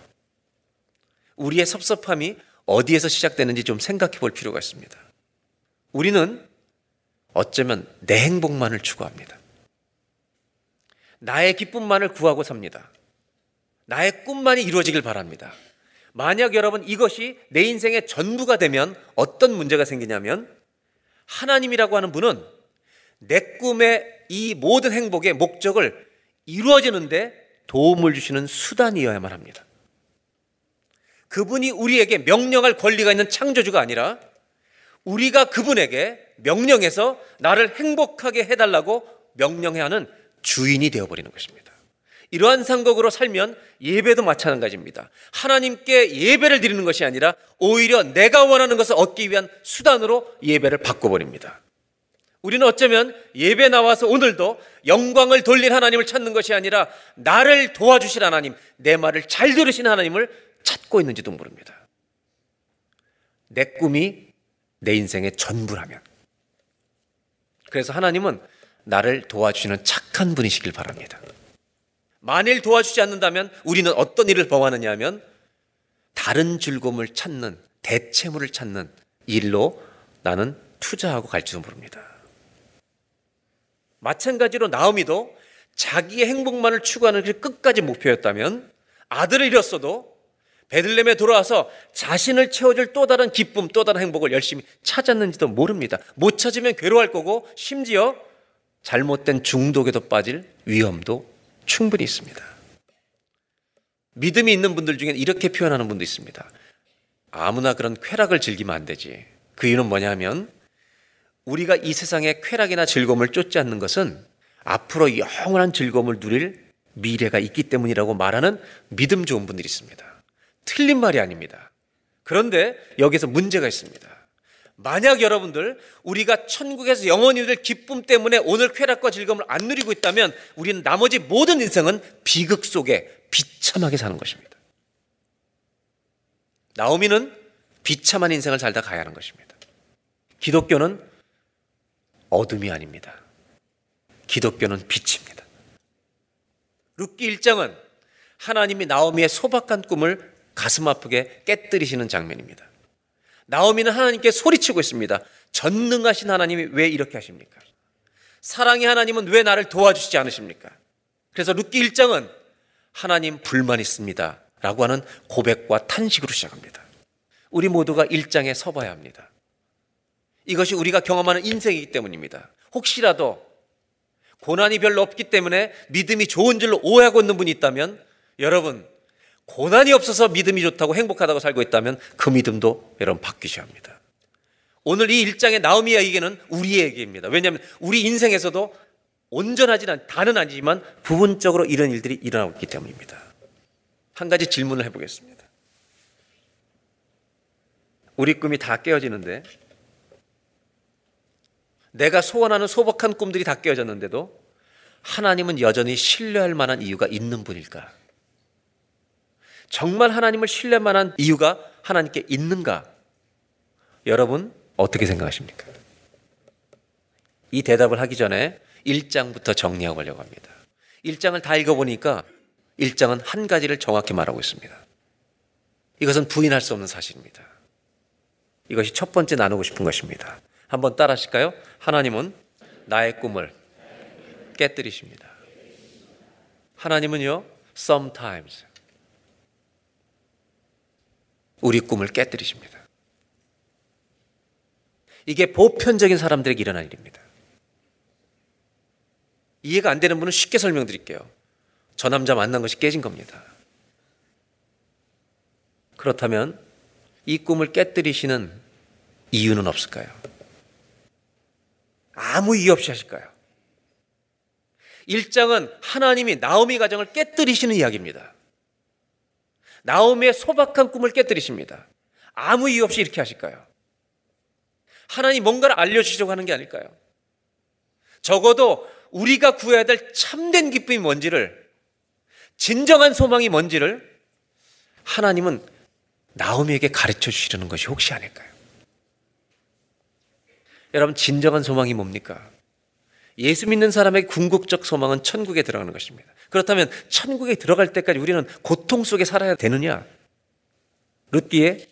우리의 섭섭함이 어디에서 시작되는지 좀 생각해 볼 필요가 있습니다. 우리는 어쩌면 내 행복만을 추구합니다. 나의 기쁨만을 구하고 삽니다. 나의 꿈만이 이루어지길 바랍니다. 만약 여러분 이것이 내 인생의 전부가 되면 어떤 문제가 생기냐면 하나님이라고 하는 분은 내 꿈의 이 모든 행복의 목적을 이루어지는데 도움을 주시는 수단이어야만 합니다. 그분이 우리에게 명령할 권리가 있는 창조주가 아니라 우리가 그분에게 명령해서 나를 행복하게 해달라고 명령해야 하는 주인이 되어버리는 것입니다. 이러한 상극으로 살면 예배도 마찬가지입니다. 하나님께 예배를 드리는 것이 아니라 오히려 내가 원하는 것을 얻기 위한 수단으로 예배를 바꿔버립니다. 우리는 어쩌면 예배 나와서 오늘도 영광을 돌린 하나님을 찾는 것이 아니라 나를 도와주실 하나님, 내 말을 잘 들으신 하나님을 찾고 있는지도 모릅니다. 내 꿈이 내 인생의 전부라면. 그래서 하나님은 나를 도와주시는 착한 분이시길 바랍니다. 만일 도와주지 않는다면 우리는 어떤 일을 범하느냐 하면 다른 즐거움을 찾는 대체물을 찾는 일로 나는 투자하고 갈지도 모릅니다. 마찬가지로 나오미도 자기의 행복만을 추구하는 것이 끝까지 목표였다면 아들을 잃었어도 베들렘에 돌아와서 자신을 채워줄 또 다른 기쁨, 또 다른 행복을 열심히 찾았는지도 모릅니다. 못 찾으면 괴로워할 거고 심지어 잘못된 중독에도 빠질 위험도 충분히 있습니다. 믿음이 있는 분들 중에 이렇게 표현하는 분도 있습니다. 아무나 그런 쾌락을 즐기면 안 되지. 그 이유는 뭐냐 하면 우리가 이 세상의 쾌락이나 즐거움을 쫓지 않는 것은 앞으로 영원한 즐거움을 누릴 미래가 있기 때문이라고 말하는 믿음 좋은 분들이 있습니다. 틀린 말이 아닙니다. 그런데 여기서 문제가 있습니다. 만약 여러분들 우리가 천국에서 영원히 누릴 기쁨 때문에 오늘 쾌락과 즐거움을 안 누리고 있다면 우리는 나머지 모든 인생은 비극 속에 비참하게 사는 것입니다. 나오미는 비참한 인생을 살다 가야 하는 것입니다. 기독교는 어둠이 아닙니다. 기독교는 빛입니다. 룻기 1장은 하나님이 나오미의 소박한 꿈을 가슴 아프게 깨뜨리시는 장면입니다. 나오미는 하나님께 소리치고 있습니다. 전능하신 하나님이 왜 이렇게 하십니까? 사랑의 하나님은 왜 나를 도와주시지 않으십니까? 그래서 룻기 1장은 하나님 불만 있습니다. 라고 하는 고백과 탄식으로 시작합니다. 우리 모두가 1장에 서봐야 합니다. 이것이 우리가 경험하는 인생이기 때문입니다. 혹시라도 고난이 별로 없기 때문에 믿음이 좋은 줄로 오해하고 있는 분이 있다면 여러분 고난이 없어서 믿음이 좋다고 행복하다고 살고 있다면 그 믿음도 여러분 바뀌셔야 합니다. 오늘 이 일장의 나오미 이야기는 우리의 얘기입니다. 왜냐하면 우리 인생에서도 온전하진 않, 다는 아니지만 부분적으로 이런 일들이 일어나고 있기 때문입니다. 한 가지 질문을 해보겠습니다. 우리 꿈이 다 깨어지는데 내가 소원하는 소박한 꿈들이 다 깨어졌는데도 하나님은 여전히 신뢰할 만한 이유가 있는 분일까? 정말 하나님을 신뢰할 만한 이유가 하나님께 있는가? 여러분, 어떻게 생각하십니까? 이 대답을 하기 전에 1장부터 정리하고 가려고 합니다. 1장을 다 읽어보니까 1장은 한 가지를 정확히 말하고 있습니다. 이것은 부인할 수 없는 사실입니다. 이것이 첫 번째 나누고 싶은 것입니다. 한번 따라 하실까요? 하나님은 나의 꿈을 깨뜨리십니다. 하나님은요, sometimes 우리 꿈을 깨뜨리십니다. 이게 보편적인 사람들에게 일어날 일입니다. 이해가 안 되는 분은 쉽게 설명드릴게요. 저 남자 만난 것이 깨진 겁니다. 그렇다면 이 꿈을 깨뜨리시는 이유는 없을까요? 아무 이유 없이 하실까요? 1장은 하나님이 나오미 가정을 깨뜨리시는 이야기입니다. 나오미의 소박한 꿈을 깨뜨리십니다. 아무 이유 없이 이렇게 하실까요? 하나님 뭔가를 알려주시려고 하는 게 아닐까요? 적어도 우리가 구해야 될 참된 기쁨이 뭔지를, 진정한 소망이 뭔지를 하나님은 나오미에게 가르쳐 주시려는 것이 혹시 아닐까요? 여러분, 진정한 소망이 뭡니까? 예수 믿는 사람의 궁극적 소망은 천국에 들어가는 것입니다. 그렇다면 천국에 들어갈 때까지 우리는 고통 속에 살아야 되느냐? 룻기에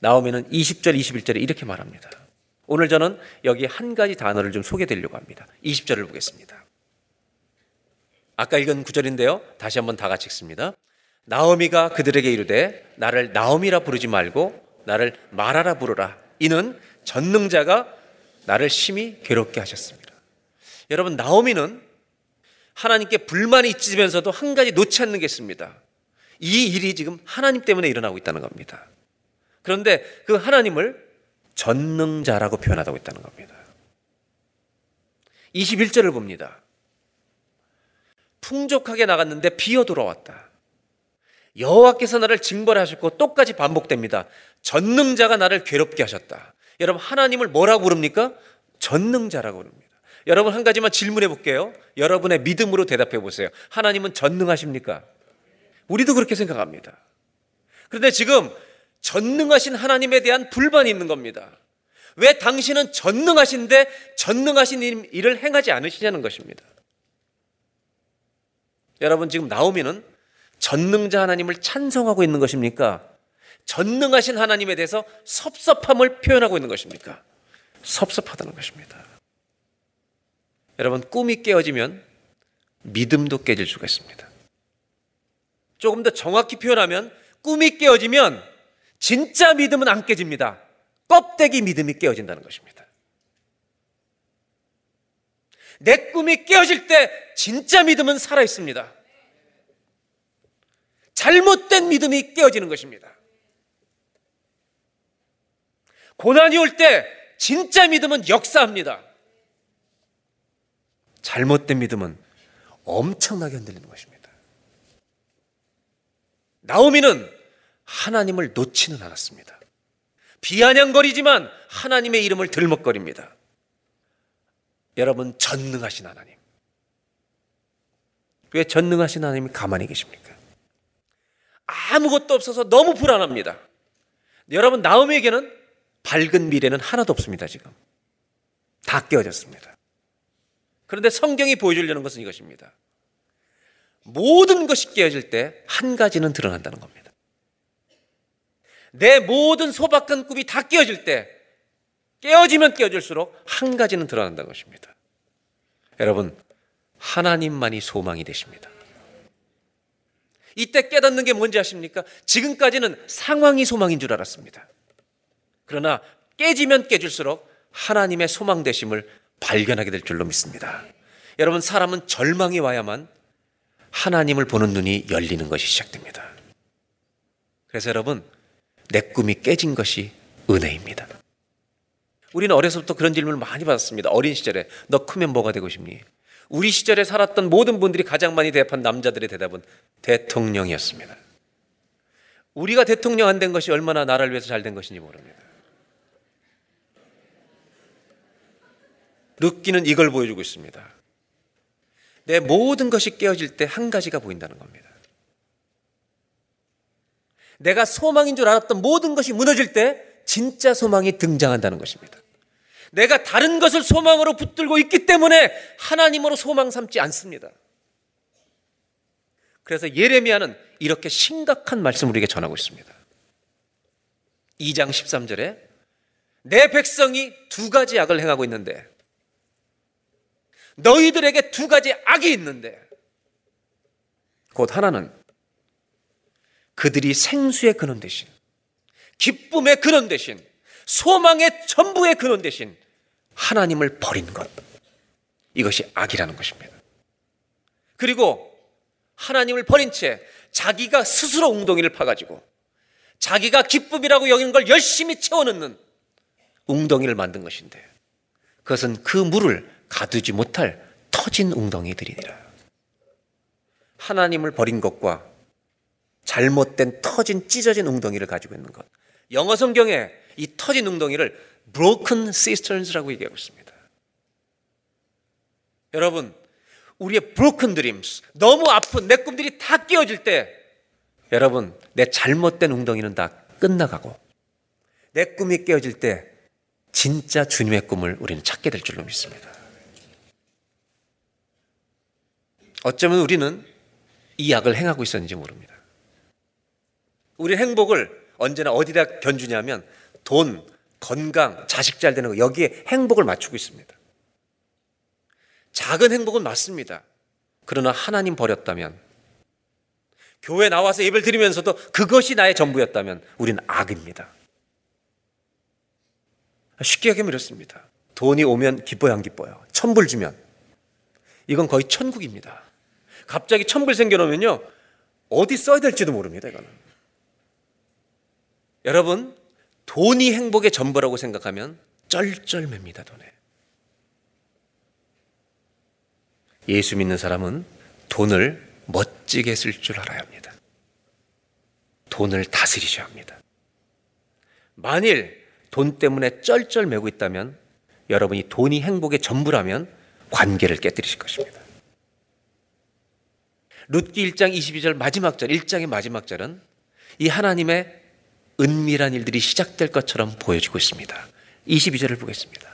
나오면은 20절, 21절에 이렇게 말합니다. 오늘 저는 여기 한 가지 단어를 좀 소개드리려고 합니다. 20절을 보겠습니다. 아까 읽은 구절인데요. 다시 한번 다 같이 읽습니다. 나오미가 그들에게 이르되 나를 나오미라 부르지 말고 나를 말하라 부르라. 이는 전능자가 나를 심히 괴롭게 하셨습니다. 여러분 나오미는 하나님께 불만이 있으면서도 한 가지 놓지 않는 게 있습니다. 이 일이 지금 하나님 때문에 일어나고 있다는 겁니다. 그런데 그 하나님을 전능자라고 표현하고 있다는 겁니다. 21절을 봅니다. 풍족하게 나갔는데 비어 돌아왔다. 여호와께서 나를 징벌하셨고 똑같이 반복됩니다. 전능자가 나를 괴롭게 하셨다. 여러분 하나님을 뭐라고 부릅니까? 전능자라고 부릅니다. 여러분 한 가지만 질문해 볼게요. 여러분의 믿음으로 대답해 보세요. 하나님은 전능하십니까? 우리도 그렇게 생각합니다. 그런데 지금 전능하신 하나님에 대한 불만이 있는 겁니다. 왜 당신은 전능하신데 전능하신 일을 행하지 않으시냐는 것입니다. 여러분 지금 나오미는 전능자 하나님을 찬성하고 있는 것입니까? 전능하신 하나님에 대해서 섭섭함을 표현하고 있는 것입니까? 섭섭하다는 것입니다. 여러분 꿈이 깨어지면 믿음도 깨질 수가 있습니다. 조금 더 정확히 표현하면 꿈이 깨어지면 진짜 믿음은 안 깨집니다. 껍데기 믿음이 깨어진다는 것입니다. 내 꿈이 깨어질 때 진짜 믿음은 살아 있습니다. 잘못된 믿음이 깨어지는 것입니다. 고난이 올 때 진짜 믿음은 역사합니다. 잘못된 믿음은 엄청나게 흔들리는 것입니다. 나오미는 하나님을 놓지는 않았습니다. 비아냥거리지만 하나님의 이름을 들먹거립니다. 여러분, 전능하신 하나님. 왜 전능하신 하나님이 가만히 계십니까? 아무것도 없어서 너무 불안합니다. 여러분, 나오미에게는 밝은 미래는 하나도 없습니다, 지금. 다 깨어졌습니다. 그런데 성경이 보여주려는 것은 이것입니다. 모든 것이 깨어질 때 한 가지는 드러난다는 겁니다. 내 모든 소박한 꿈이 다 깨어질 때 깨어지면 깨어질수록 한 가지는 드러난다는 것입니다. 여러분, 하나님만이 소망이 되십니다. 이때 깨닫는 게 뭔지 아십니까? 지금까지는 상황이 소망인 줄 알았습니다. 그러나 깨지면 깨질수록 하나님의 소망 되심을 발견하게 될 줄로 믿습니다. 여러분, 사람은 절망이 와야만 하나님을 보는 눈이 열리는 것이 시작됩니다. 그래서 여러분, 내 꿈이 깨진 것이 은혜입니다. 우리는 어려서부터 그런 질문을 많이 받았습니다. 어린 시절에 너 크면 뭐가 되고 싶니? 우리 시절에 살았던 모든 분들이 가장 많이 대답한 남자들의 대답은 대통령이었습니다. 우리가 대통령 안 된 것이 얼마나 나라를 위해서 잘 된 것인지 모릅니다. 느끼는 이걸 보여주고 있습니다. 내 모든 것이 깨어질 때 한 가지가 보인다는 겁니다. 내가 소망인 줄 알았던 모든 것이 무너질 때 진짜 소망이 등장한다는 것입니다. 내가 다른 것을 소망으로 붙들고 있기 때문에 하나님으로 소망 삼지 않습니다. 그래서 예레미야는 이렇게 심각한 말씀을 우리에게 전하고 있습니다. 2장 13절에 내 백성이 두 가지 악을 행하고 있는데 너희들에게 두 가지 악이 있는데 곧 하나는 그들이 생수의 근원 대신 기쁨의 근원 대신 소망의 전부의 근원 대신 하나님을 버린 것 이것이 악이라는 것입니다. 그리고 하나님을 버린 채 자기가 스스로 웅덩이를 파가지고 자기가 기쁨이라고 여기는 걸 열심히 채워넣는 웅덩이를 만든 것인데 그것은 그 물을 가두지 못할 더 터진 웅덩이들이니라. 하나님을 버린 것과 잘못된 터진 찢어진 웅덩이를 가지고 있는 것. 영어 성경에 이 터진 웅덩이를 broken cisterns라고 얘기하고 있습니다. 여러분, 우리의 broken dreams, 너무 아픈 내 꿈들이 다 깨어질 때 여러분, 내 잘못된 웅덩이는 다 끝나가고 내 꿈이 깨어질 때 진짜 주님의 꿈을 우리는 찾게 될 줄로 믿습니다. 어쩌면 우리는 이 약을 행하고 있었는지 모릅니다. 우리 행복을 언제나 어디다 견주냐면 돈, 건강, 자식 잘 되는 거 여기에 행복을 맞추고 있습니다. 작은 행복은 맞습니다. 그러나 하나님 버렸다면 교회 나와서 예배를 드리면서도 그것이 나의 전부였다면 우리는 악입니다. 쉽게 얘기하면 이렇습니다. 돈이 오면 기뻐요, 안 기뻐요? 천불 주면. 이건 거의 천국입니다. 갑자기 천불 생겨나면요. 어디 써야 될지도 모릅니다, 이거는. 여러분, 돈이 행복의 전부라고 생각하면 쩔쩔맵니다, 돈에. 예수 믿는 사람은 돈을 멋지게 쓸 줄 알아야 합니다. 돈을 다스리셔야 합니다. 만일 돈 때문에 쩔쩔매고 있다면 여러분이 돈이 행복의 전부라면 관계를 깨뜨리실 것입니다. 룻기 1장 22절 마지막 절, 1장의 마지막 절은 이 하나님의 은밀한 일들이 시작될 것처럼 보여지고 있습니다. 22절을 보겠습니다.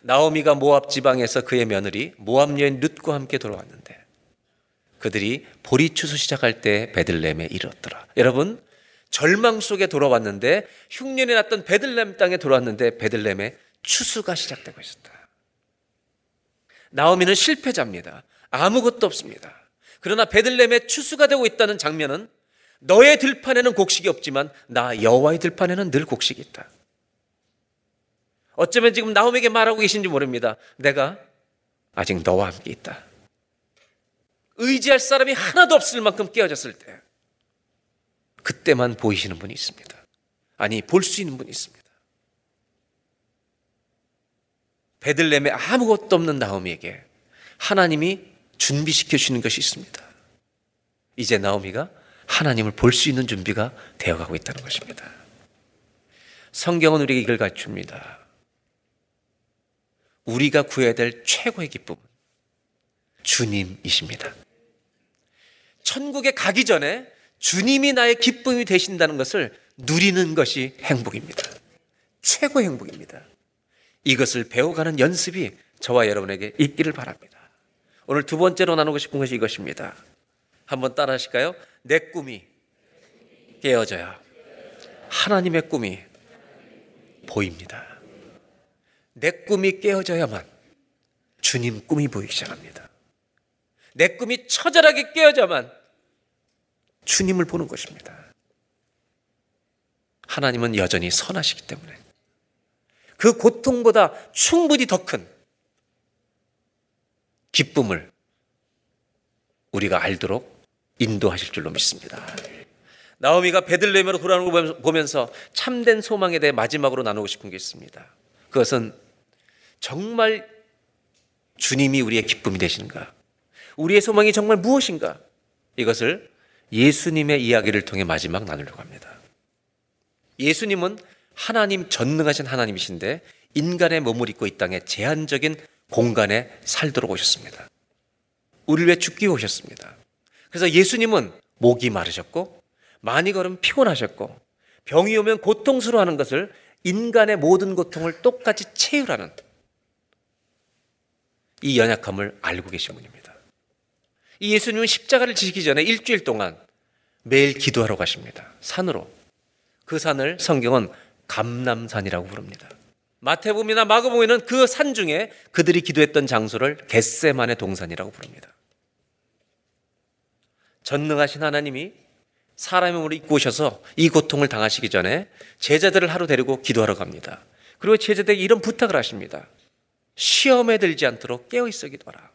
나오미가 모압 지방에서 그의 며느리 모압 여인 룻과 함께 돌아왔는데 그들이 보리 추수 시작할 때 베들렘에 이르렀더라. 여러분 절망 속에 돌아왔는데 흉년이 났던 베들렘 땅에 돌아왔는데 베들렘에 추수가 시작되고 있었다. 나오미는 실패자입니다. 아무것도 없습니다. 그러나 베들렘에 추수가 되고 있다는 장면은 너의 들판에는 곡식이 없지만 나 여호와의 들판에는 늘 곡식이 있다. 어쩌면 지금 나홈에게 말하고 계신지 모릅니다. 내가 아직 너와 함께 있다. 의지할 사람이 하나도 없을 만큼 깨어졌을 때 그때만 보이시는 분이 있습니다. 아니 볼 수 있는 분이 있습니다. 베들렘에 아무것도 없는 나오미에게 하나님이 준비시켜 주시는 것이 있습니다. 이제 나오미가 하나님을 볼 수 있는 준비가 되어가고 있다는 것입니다. 성경은 우리에게 이걸 갖춥니다. 우리가 구해야 될 최고의 기쁨은 주님이십니다. 천국에 가기 전에 주님이 나의 기쁨이 되신다는 것을 누리는 것이 행복입니다. 최고의 행복입니다. 이것을 배워가는 연습이 저와 여러분에게 있기를 바랍니다. 오늘 두 번째로 나누고 싶은 것이 이것입니다. 한번 따라 하실까요? 내 꿈이 깨어져야 하나님의 꿈이 보입니다. 내 꿈이 깨어져야만 주님 꿈이 보이기 시작합니다. 내 꿈이 처절하게 깨어져야만 주님을 보는 것입니다. 하나님은 여전히 선하시기 때문에 그 고통보다 충분히 더 큰 기쁨을 우리가 알도록 인도하실 줄로 믿습니다. 나오미가 베들레헴으로 돌아오는 걸 보면서 참된 소망에 대해 마지막으로 나누고 싶은 게 있습니다. 그것은 정말 주님이 우리의 기쁨이 되신가? 우리의 소망이 정말 무엇인가? 이것을 예수님의 이야기를 통해 마지막 나누려고 합니다. 예수님은 하나님 전능하신 하나님이신데 인간의 몸을 입고 이 땅에 제한적인 공간에 살도록 오셨습니다. 우리를 위해 죽기 오셨습니다. 그래서 예수님은 목이 마르셨고 많이 걸으면 피곤하셨고 병이 오면 고통스러워하는 것을 인간의 모든 고통을 똑같이 채우라는 이 연약함을 알고 계신 분입니다. 이 예수님은 십자가를 지시기 전에 일주일 동안 매일 기도하러 가십니다. 산으로. 그 산을 성경은 감남산이라고 부릅니다. 마태복음이나 마가복음에는 그 산 중에 그들이 기도했던 장소를 겟세만의 동산이라고 부릅니다. 전능하신 하나님이 사람의 몸을 입고 오셔서 이 고통을 당하시기 전에 제자들을 하루 데리고 기도하러 갑니다. 그리고 제자들에게 이런 부탁을 하십니다. 시험에 들지 않도록 깨어 있어 기도하라.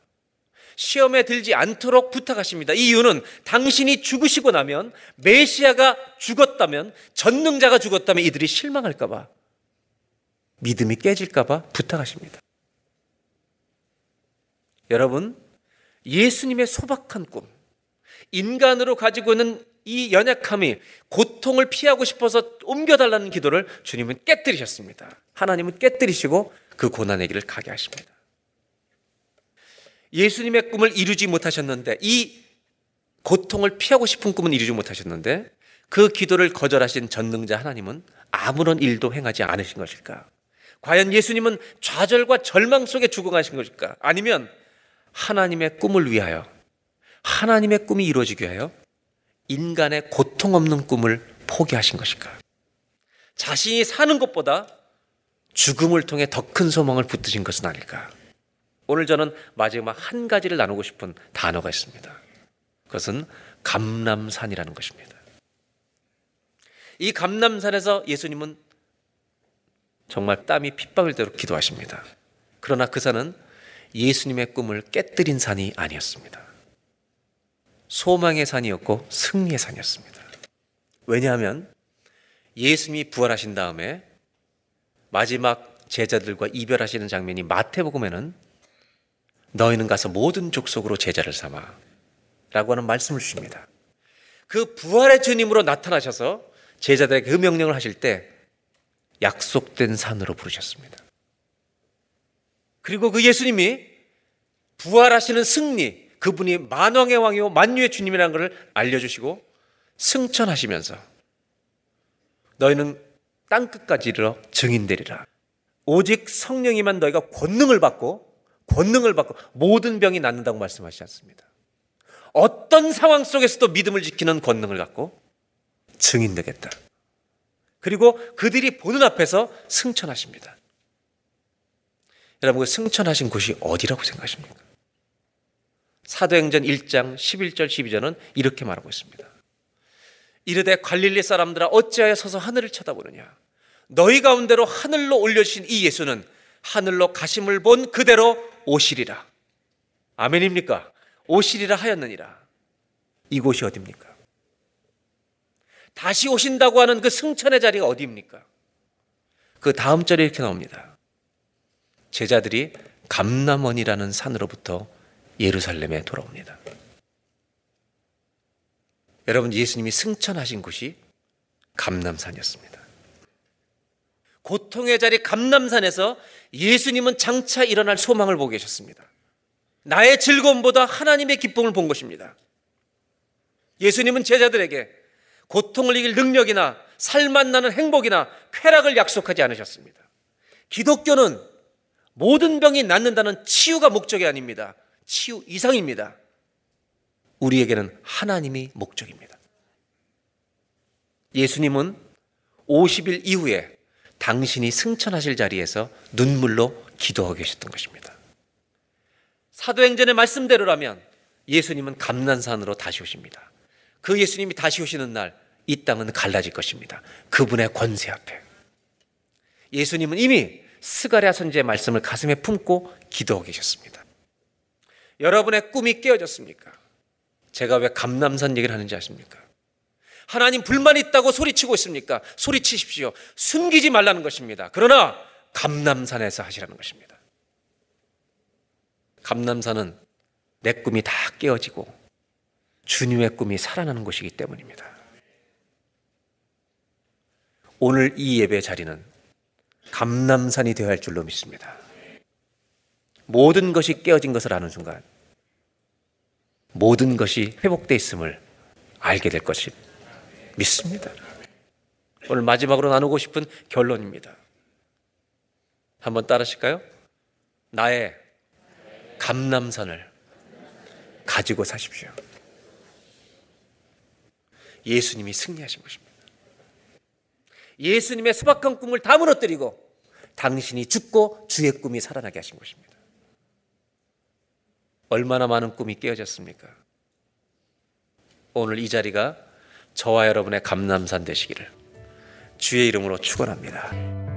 시험에 들지 않도록 부탁하십니다. 이유는 당신이 죽으시고 나면 메시아가 죽었다면 전능자가 죽었다면 이들이 실망할까봐 믿음이 깨질까봐 부탁하십니다. 여러분, 예수님의 소박한 꿈, 인간으로 가지고 있는 이 연약함이 고통을 피하고 싶어서 옮겨달라는 기도를 주님은 깨뜨리셨습니다. 하나님은 깨뜨리시고 그 고난의 길을 가게 하십니다. 예수님의 꿈을 이루지 못하셨는데 이 고통을 피하고 싶은 꿈은 이루지 못하셨는데 그 기도를 거절하신 전능자 하나님은 아무런 일도 행하지 않으신 것일까? 과연 예수님은 좌절과 절망 속에 죽어가신 것일까? 아니면 하나님의 꿈을 위하여 하나님의 꿈이 이루어지게 하여 인간의 고통 없는 꿈을 포기하신 것일까? 자신이 사는 것보다 죽음을 통해 더 큰 소망을 붙드신 것은 아닐까? 오늘 저는 마지막 한 가지를 나누고 싶은 단어가 있습니다. 그것은 감남산이라는 것입니다. 이 감남산에서 예수님은 정말 땀이 핏방울 대로 기도하십니다. 그러나 그 산은 예수님의 꿈을 깨뜨린 산이 아니었습니다. 소망의 산이었고 승리의 산이었습니다. 왜냐하면 예수님이 부활하신 다음에 마지막 제자들과 이별하시는 장면이 마태복음에는 너희는 가서 모든 족속으로 제자를 삼아 라고 하는 말씀을 주십니다. 그 부활의 주님으로 나타나셔서 제자들에게 그 명령을 하실 때 약속된 산으로 부르셨습니다. 그리고 그 예수님이 부활하시는 승리, 그분이 만왕의 왕이요 만유의 주님이라는 것을 알려주시고 승천하시면서 너희는 땅 끝까지 이르러 증인되리라. 오직 성령이만 너희가 권능을 받고 권능을 받고 모든 병이 낫는다고 말씀하시지 않습니다. 어떤 상황 속에서도 믿음을 지키는 권능을 갖고 증인되겠다. 그리고 그들이 보는 앞에서 승천하십니다. 여러분, 그 승천하신 곳이 어디라고 생각하십니까? 사도행전 1장 11절 12절은 이렇게 말하고 있습니다. 이르되 갈릴리 사람들아 어찌하여 서서 하늘을 쳐다보느냐 너희 가운데로 하늘로 올려주신 이 예수는 하늘로 가심을 본 그대로 오시리라 아멘입니까? 오시리라 하였느니라 이곳이 어디입니까? 다시 오신다고 하는 그 승천의 자리가 어디입니까? 그 다음 절에 이렇게 나옵니다 제자들이 감남원이라는 산으로부터 예루살렘에 돌아옵니다. 여러분 예수님이 승천하신 곳이 감남산이었습니다. 고통의 자리 감남산에서 예수님은 장차 일어날 소망을 보고 계셨습니다. 나의 즐거움보다 하나님의 기쁨을 본 것입니다. 예수님은 제자들에게 고통을 이길 능력이나 살맛 나는 행복이나 쾌락을 약속하지 않으셨습니다. 기독교는 모든 병이 낫는다는 치유가 목적이 아닙니다. 치유 이상입니다. 우리에게는 하나님이 목적입니다. 예수님은 50일 이후에 당신이 승천하실 자리에서 눈물로 기도하고 계셨던 것입니다. 사도행전의 말씀대로라면 예수님은 감난산으로 다시 오십니다. 그 예수님이 다시 오시는 날 이 땅은 갈라질 것입니다. 그분의 권세 앞에. 예수님은 이미 스가랴 선지의 말씀을 가슴에 품고 기도하고 계셨습니다. 여러분의 꿈이 깨어졌습니까? 제가 왜 감남산 얘기를 하는지 아십니까? 하나님 불만 있다고 소리치고 있습니까? 소리치십시오. 숨기지 말라는 것입니다. 그러나 감남산에서 하시라는 것입니다. 감남산은 내 꿈이 다 깨어지고 주님의 꿈이 살아나는 곳이기 때문입니다. 오늘 이 예배 자리는 감남산이 되어야 할 줄로 믿습니다. 모든 것이 깨어진 것을 아는 순간 모든 것이 회복되어 있음을 알게 될 것이 믿습니다. 오늘 마지막으로 나누고 싶은 결론입니다. 한번 따라하실까요? 나의 감남산을 가지고 사십시오. 예수님이 승리하신 것입니다. 예수님의 소박한 꿈을 다 무너뜨리고 당신이 죽고 주의 꿈이 살아나게 하신 것입니다. 얼마나 많은 꿈이 깨어졌습니까? 오늘 이 자리가 저와 여러분의 감남산 되시기를 주의 이름으로 축원합니다.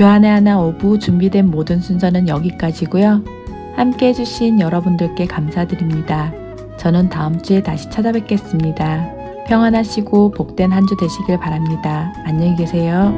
주안의 하나 오부 준비된 모든 순서는 여기까지고요. 함께 해주신 여러분들께 감사드립니다. 저는 다음 주에 다시 찾아뵙겠습니다. 평안하시고 복된 한 주 되시길 바랍니다. 안녕히 계세요.